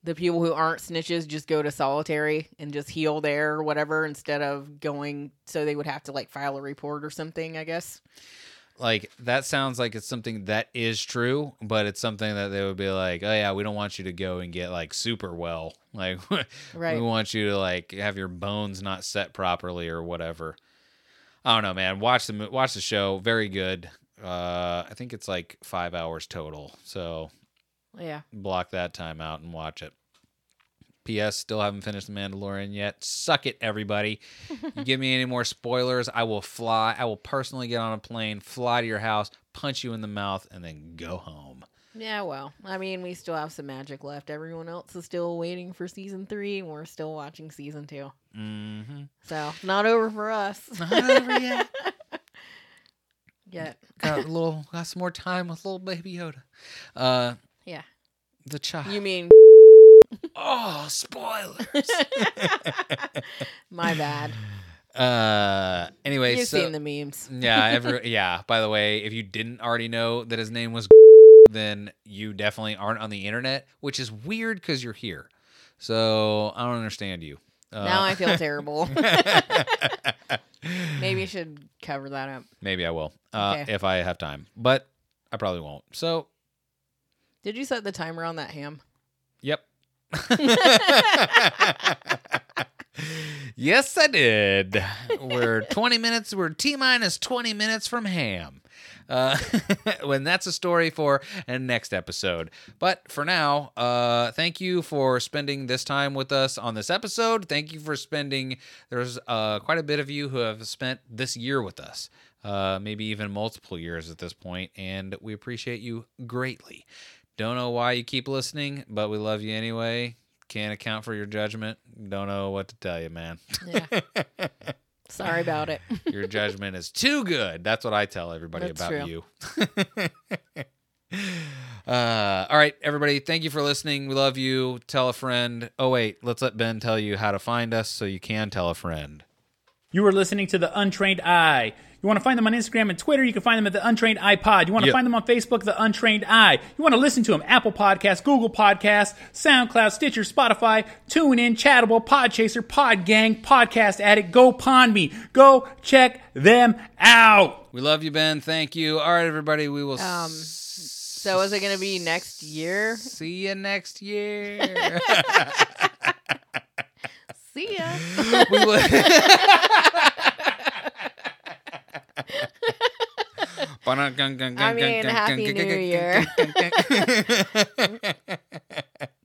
the people who aren't snitches just go to solitary and just heal there or whatever instead of going so they would have to like file a report or something, I guess. like that sounds like it's something that is true, but it's something that they would be like, oh yeah, we don't want you to go and get like super well, like Right. we want you to like have your bones not set properly or whatever. I don't know, man. Watch the watch the show. Very good. Uh, I think it's like five hours total. So Yeah. block that time out and watch it. P.S. Still haven't finished The Mandalorian yet. Suck it, everybody. you give me any more spoilers, I will fly. I will personally get on a plane, fly to your house, punch you in the mouth, and then go home. Yeah, well, I mean, we still have some magic left. Everyone else is still waiting for season three, and we're still watching season two. Mm-hmm. So, not over for us. Not over yet. Yet. Got a little, got some more time with little baby Yoda. Uh, Yeah. the child. You mean oh, spoilers. my bad? uh, anyway, You've so seen the memes. yeah, every, yeah. By the way, if you didn't already know that his name was, then you definitely aren't on the internet, which is weird because you're here. So I don't understand you. Uh, now I feel terrible. Maybe you should cover that up. maybe I will uh, Okay. if I have time, but I probably won't. So Did you set the timer on that ham? Yep. yes, I did. We're 20 minutes, we're T minus 20 minutes from ham. Uh, when that's a story for a next episode. But for now, uh, thank you for spending this time with us on this episode. Thank you for spending. There's uh, quite a bit of you who have spent this year with us. Uh, maybe even multiple years at this point, and we appreciate you greatly. Don't know why you keep listening, but we love you anyway. Can't account for your judgment. Don't know what to tell you, man. Yeah. Sorry about it. Your judgment is too good. That's what I tell everybody That's about true. you. uh, all right, everybody. Thank you for listening. We love you. Tell a friend. Oh wait, let's let Ben tell you how to find us so you can tell a friend. You are listening to The Untrained Eye. You want to find them on Instagram and Twitter, you can find them at The Untrained Eye Pod. You want to Yep. find them on Facebook, The Untrained Eye. You want to listen to them, Apple Podcasts, Google Podcasts, SoundCloud, Stitcher, Spotify, TuneIn, Chartable, Podchaser, Podgang, Podcast Addict, Go Pond Me. Go check them out. We love you, Ben. Thank you. All right, everybody. We will Um, So is it going to be next year? see you next year. See ya. we will. I mean, Happy New Year.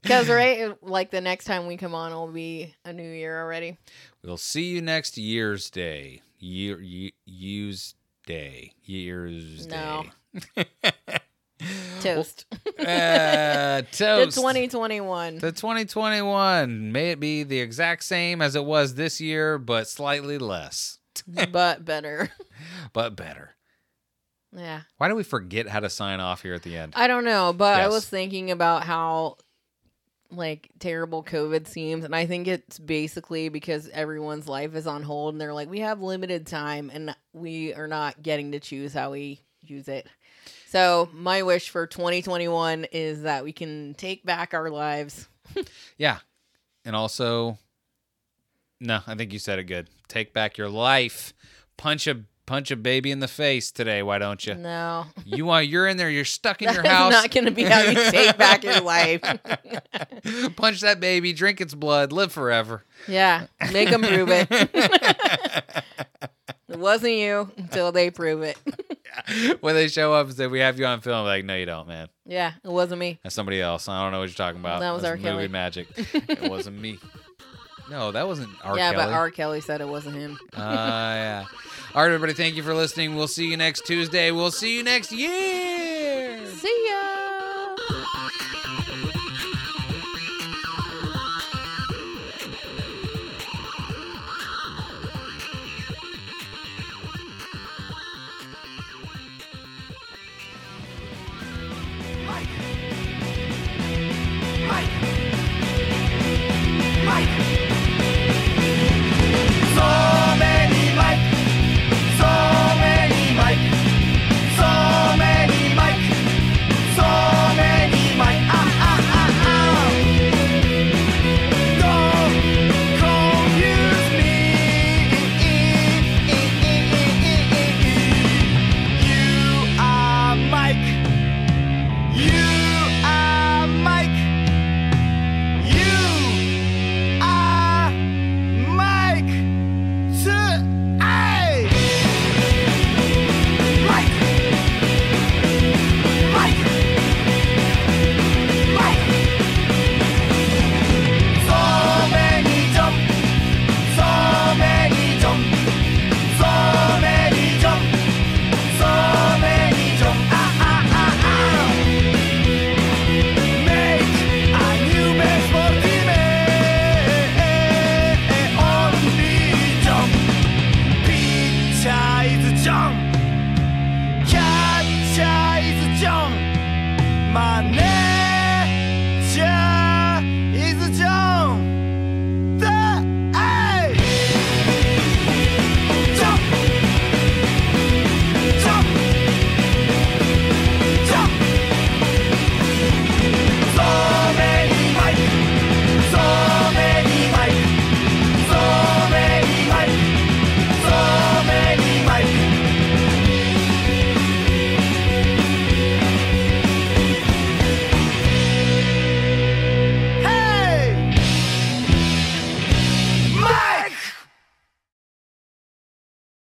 Because, right, like the next time we come on it'll be a new year already. We'll see you next year's day. Year, ye- use day. Year's No. day. Toast. Uh, the toast. 2021. The 2021. May it be the exact same as it was this year, but slightly less, but better. but better. Yeah. Why do we forget how to sign off here at the end? I don't know, but I was thinking about how like terrible COVID seems, and I think it's basically because everyone's life is on hold, and they're like, we have limited time, and we are not getting to choose how we use it. So my wish for 2021 is that we can take back our lives. Yeah. And also, no, I think you said it good. Take back your life. Punch a punch a baby in the face today. Why don't you? No, You want you're in there. You're stuck in your house. not going to be how you take back your life. Punch that baby. Drink its blood. Live forever. yeah, make them prove it. it wasn't you until they prove it. when they show up and say we have you on film, like no, you don't, man. Yeah, it wasn't me. That's somebody else. I don't know what you're talking about. That was That's R. movie Kelly. magic. it wasn't me. No, that wasn't R. yeah, Kelly. but R. Kelly said it wasn't him. Uh, yeah. All right, everybody. Thank you for listening. We'll see you next Tuesday. We'll see you next year.